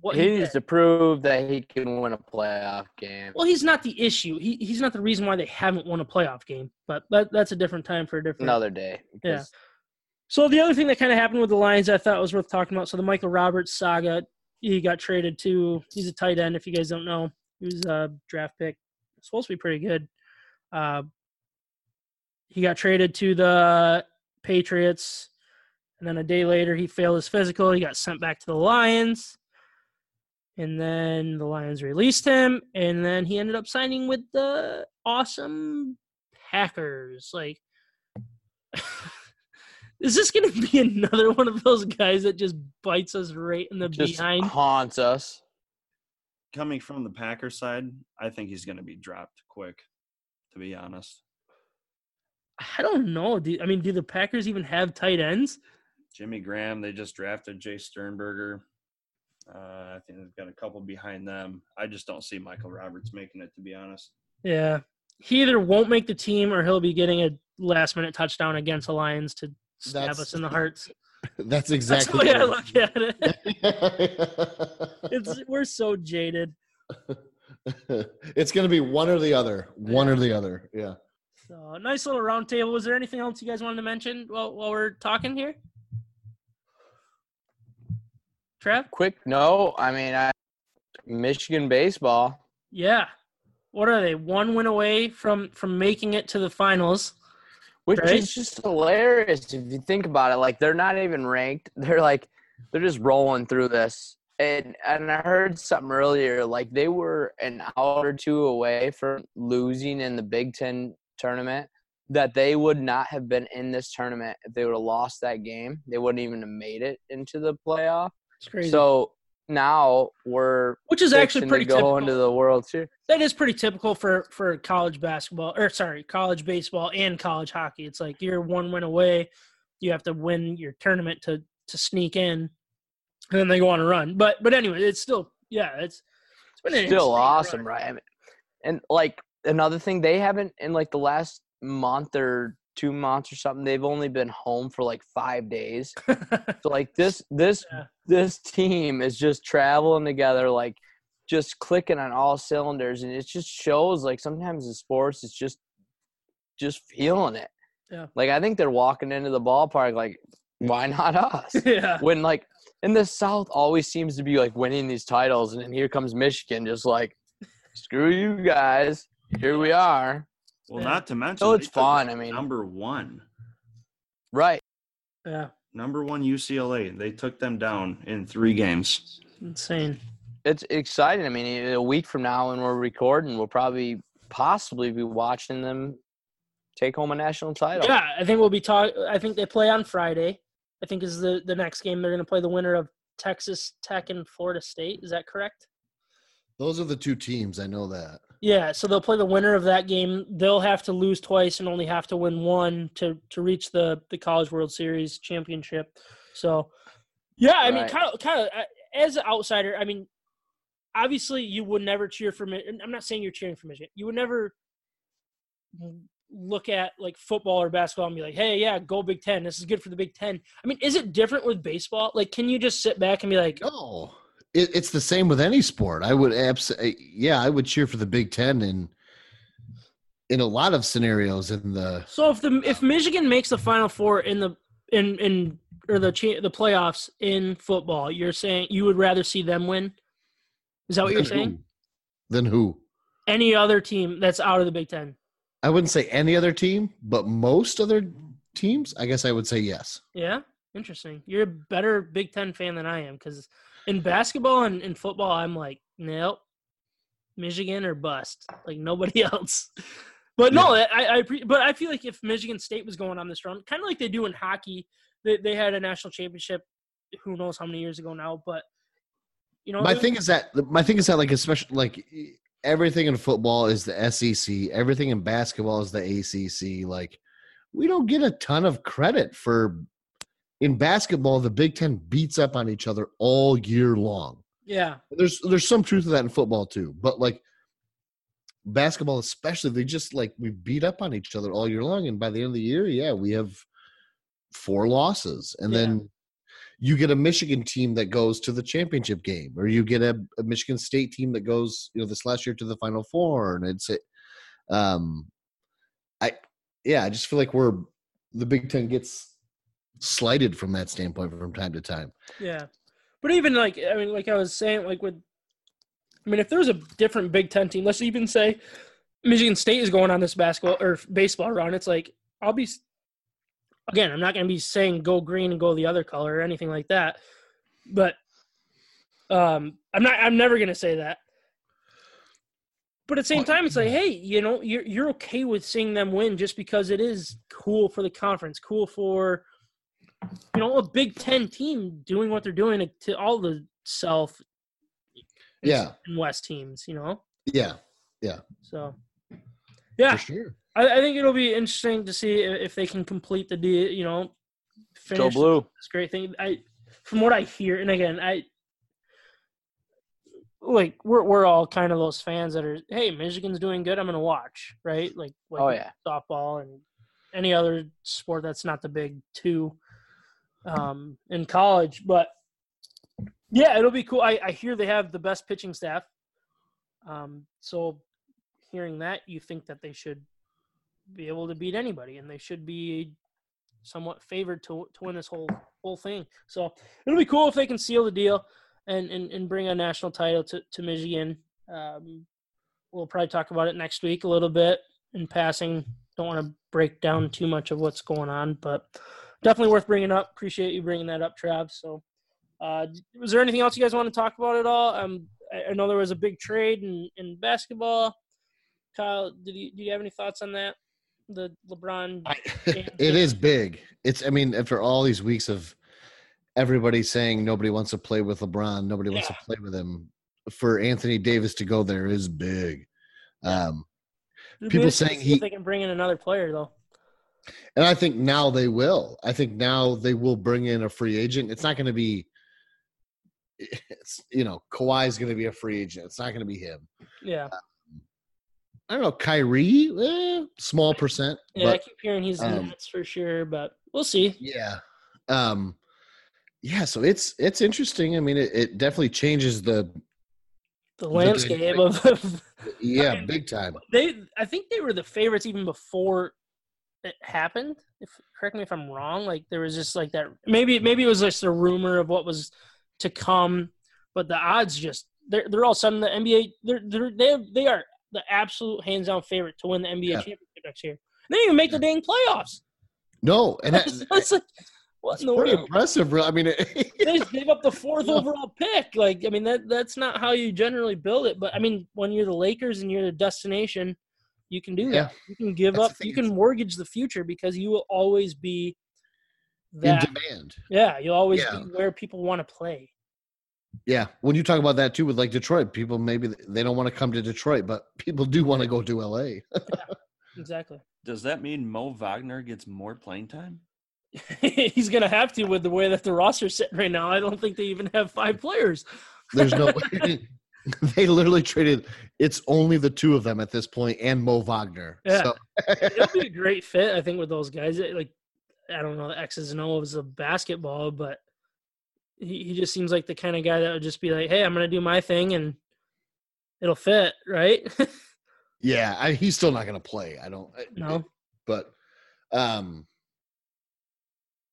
what he he needs to prove that he can win a playoff game. Well, he's not the issue. He he's not the reason why they haven't won a playoff game. But that, that's a different time for a different. Another day. Yeah. So the other thing that kind of happened with the Lions, I thought was worth talking about. So the Michael Roberts saga, he got traded to. He's a tight end. If you guys don't know, he was a draft pick. Supposed to be pretty good. Uh, he got traded to the Patriots, and then a day later he failed his physical. He got sent back to the Lions, and then the Lions released him, and then he ended up signing with the awesome Packers. Like. (laughs) Is this going to be (laughs) another one of those guys that just bites us right in the just behind? haunts us. Coming from the Packers side, I think he's going to be dropped quick. To be honest, I don't know. Do, I mean, do the Packers even have tight ends? Jimmy Graham, they just drafted Jace Sternberger. Uh, I think they've got a couple behind them. I just don't see Michael Roberts making it. To be honest, Yeah. He either won't make the team or he'll be getting a last minute touchdown against the Lions to stab That's- us in the hearts. That's (laughs) That's exactly the way I look at it. it- (laughs) It's we're so jaded. (laughs) it's going to be one or the other. One or the other. Yeah. So nice little round table. Was there anything else you guys wanted to mention while, while we're talking here? Trev? Quick no, I mean, I, Michigan baseball. Yeah. What are they? One win away from from making it to the finals. which Right? is just hilarious if you think about it. Like they're not even ranked; (laughs) they're like they're just rolling through this. And and I heard something earlier, like they were an hour or two away from losing in the Big Ten tournament. That they would not have been in this tournament if they would have lost that game. They wouldn't even have made it into the playoff. It's crazy. So now we're Which is actually pretty to go typical. into the World Series. that is pretty typical for for college basketball or sorry, college baseball and college hockey. It's like you're one win away. You have to win your tournament to to sneak in, and then they go on a run. But but anyway, it's still yeah, it's it's been still awesome, run. right? I mean, and like another thing, they haven't in like the last month or two months or something. They've only been home for like five days. (laughs) So like this this Yeah. this team is just traveling together, like just clicking on all cylinders, and it just shows like sometimes in sports, it's just just feeling it. Yeah. Like I think they're walking into the ballpark like, why not us? (laughs) yeah, when like in the South always seems to be like winning these titles, and then here comes Michigan, just like screw you guys, here we are. Well, Yeah. not to mention, So it's fun. I mean, number one, right? yeah, number one UCLA. They took them down in three games. insane. It's exciting. I mean, a week from now, when we're recording, we'll probably possibly be watching them take home a national title. Yeah, I think we'll be talk. I think they play on Friday. I think is the the next game. They're going to play the winner of Texas Tech and Florida State. Is that correct? Those are the two teams. I know that. Yeah, so they'll play the winner of that game. They'll have to lose twice and only have to win one to to reach the the College World Series championship. So, yeah, I mean, kind of, kind of, as an outsider, I mean, obviously, you would never cheer for. I'm not saying you're cheering for Michigan. You would never look at like football or basketball and be like, "Hey, yeah, go Big Ten. This is good for the Big Ten. I mean, is it different with baseball? Like, can you just sit back and be like, No, it, it's the same with any sport. I would absolutely, yeah, I would cheer for the Big Ten in in a lot of scenarios. In the So if the if Michigan makes the Final Four in the in in or the the playoffs in football, you're saying you would rather see them win? Is that what you're saying? who? Then who? Any other team that's out of the Big Ten? I wouldn't say any other team, but most other teams. I guess I would say yes. Yeah, interesting. You're a better Big Ten fan than I am because in basketball and in football, I'm like, nope, Michigan or bust. Like nobody (laughs) else. But no, I, I appre- but I feel like if Michigan State was going on this run, kind of like they do in hockey, they they had a national championship. Who knows how many years ago now? But you know, My thing is that my thing is that like especially like everything in football is the SEC, everything in basketball is the ACC. Like we don't get a ton of credit for in basketball. The Big Ten beats up on each other all year long. yeah, There's there's some truth to that in football too, but like basketball especially, they just like we beat up on each other all year long, and by the end of the year, yeah, we have four losses, and Yeah. then you get a Michigan team that goes to the championship game, or you get a, a Michigan State team that goes, you know, this last year to the Final Four, and it's, it, um, I, yeah, I just feel like we're the Big Ten gets slighted from that standpoint from time to time. Yeah, but even like I mean, like I was saying, like with, I mean, if there was a different Big Ten team, let's even say Michigan State is going on this basketball or baseball run, it's like I'll be again, I'm not going to be saying go green and go the other color or anything like that, but um, I'm not. I'm never going to say that. But at the same time, it's like, hey, you know, you're you're okay with seeing them win just because it is cool for the conference, cool for you know a Big Ten team doing what they're doing to, to all the South, Yeah, and West teams. You know, yeah, yeah. so yeah, for sure. I, I think it'll be interesting to see if they can complete the deal. You know, Go finish blue. this great thing. I, from what I hear, and again, I like we're we're all kind of those fans that are, hey, Michigan's doing good. I'm gonna watch, right? Like, like Oh yeah. softball and any other sport that's not the big two um, in college. But yeah, it'll be cool. I, I hear they have the best pitching staff. Um, so hearing that, you think that they should be able to beat anybody, and they should be somewhat favored to to win this whole whole thing. So it'll be cool if they can seal the deal and and, and bring a national title to to Michigan. Um, we'll probably talk about it next week a little bit in passing. Don't want to break down too much of what's going on, but definitely worth bringing up. Appreciate you bringing that up, Trav. So, uh, was there anything else you guys want to talk about at all? Um, I, know there was a big trade in, in basketball. Kyle, did you do you have any thoughts on that? The LeBron. I, (laughs) it is big. It's I mean, after all these weeks of everybody saying nobody wants to play with LeBron, nobody wants to play with him, for Anthony Davis to go there is big. Um, people saying he- they can bring in another player though. And I think now they will. I think now they will bring in a free agent. It's not going to be. It's you know Kawhi's going to be a free agent. It's not going to be him. Yeah, I don't know Kyrie, eh, small percent, yeah. I keep hearing he's um, nuts for sure, but we'll see. yeah, um, yeah. So it's it's interesting. I mean, it, it definitely changes the The the landscape dynamic. of, yeah mean, (laughs) big time. they. I think they were the favorites even before it happened. If correct me if I'm wrong. Like there was just like that. Maybe maybe it was just a rumor of what was to come, but the odds just they're they're all sudden the NBA they're they're they have, they are the absolute hands down favorite to win the NBA Yeah. championship next year. They didn't even make the dang playoffs. No, and that, (laughs) It's like, what that's in the pretty world? impressive. real- I mean, it, (laughs) they just gave up the fourth Yeah. overall pick. Like, I mean, that that's not how you generally build it. But I mean, when you're the Lakers and you're the destination, you can do Yeah. that. You can give That's up. You can mortgage the future because you will always be in demand. yeah, you'll always Yeah. be where people want to play. Yeah, when you talk about that too with like Detroit, people maybe they don't want to come to Detroit, but (laughs) people do want to go to LA. (laughs) Exactly. Does that mean Mo Wagner gets more playing time? (laughs) He's gonna have to with the way that the roster's sitting right now. I don't think they even have five players. There's no way. (laughs) they literally traded. It's only the two of them at this point, and Mo Wagner. Yeah. So, It'll be a (laughs) great fit, I think, with those guys. Like, I don't know the X's and O's of basketball, but he, he just seems like the kind of guy that would just be like, "Hey, I'm gonna do my thing and it'll fit," right? (laughs) yeah, I, he's still not to play. I don't. I- no, but um,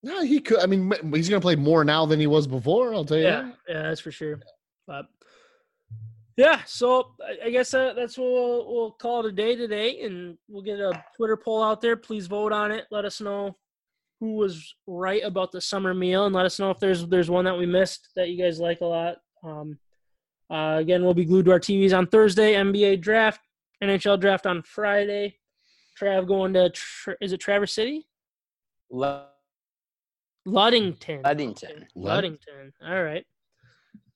no, he could. I mean, he's to play more now than he was before. I'll tell you. yeah, that. yeah, that's for sure. But yeah, so I, guess uh, that's what we'll, we'll call it a day today, and we'll get a Twitter poll out there. Please vote on it. Let us know who was right about the summer meal, and let us know if there's there's one that we missed that you guys like a lot. Um, uh, again, we'll be glued to our TVs on Thursday. NBA draft, NHL draft on Friday. Trav going to Tra- is it Traverse City? Le- Ludington. Ludington. Ludington. All right.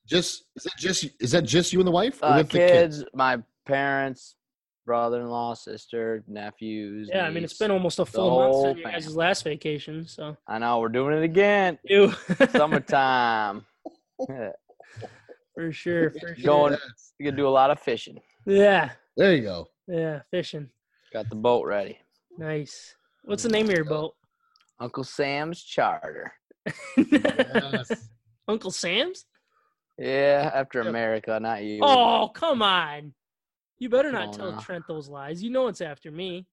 Just is that just is that just you and the wife? Or Uh, with the kids, my parents, brother-in-law, sister, nephews. Yeah, I mean it's been almost a full month whole since your guys' last vacation, so I know we're doing it again. (laughs) you Summertime. (laughs) Yeah, for sure, for sure. Going, we can do a lot of fishing. Yeah, There you go. yeah, fishing. Got the boat ready. Nice. What's the name of your boat? Uncle Sam's charter. (laughs) Uncle Sam's? Yeah, after America, not you. Oh, come on. You better not Oh, tell no. Trent those lies. You know it's after me.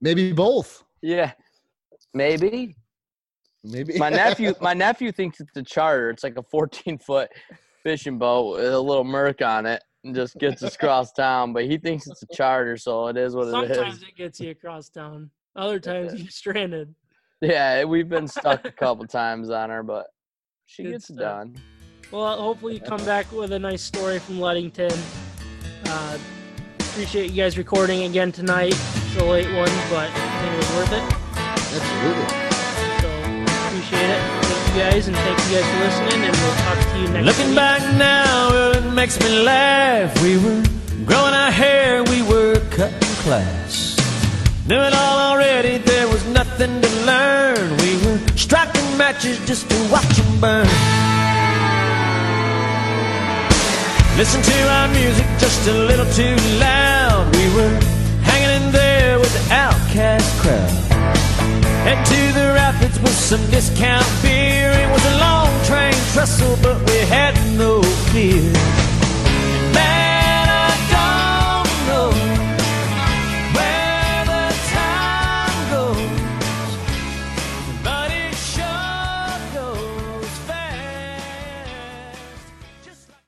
Maybe both. Yeah, maybe. Maybe My nephew, (laughs) my nephew thinks it's a charter. It's like a 14 foot fishing boat with a little Merc on it, and just gets us across town. But he thinks it's a charter, so it is what it is. Sometimes it gets you across town. Other times you're stranded. Yeah, we've been stuck a (laughs) couple times on her, but she Good gets stuff. done. Well, hopefully you come back with a nice story from Ludington. Uh, appreciate you guys recording again tonight. It's a late one, but I think it was worth it. absolutely. So appreciate it. Thank you guys, and thank you guys for listening. And we'll talk to you next Looking week. back now, well, it makes me laugh. We were growing our hair, we were cutting class. Knew it all already, there was nothing to learn. We were striking matches just to watch them burn. Listen to our music just a little too loud. We were hanging in there with the outcast crowd. Head to the rapids with some discount beer. It was a long train trestle, but we had no fear.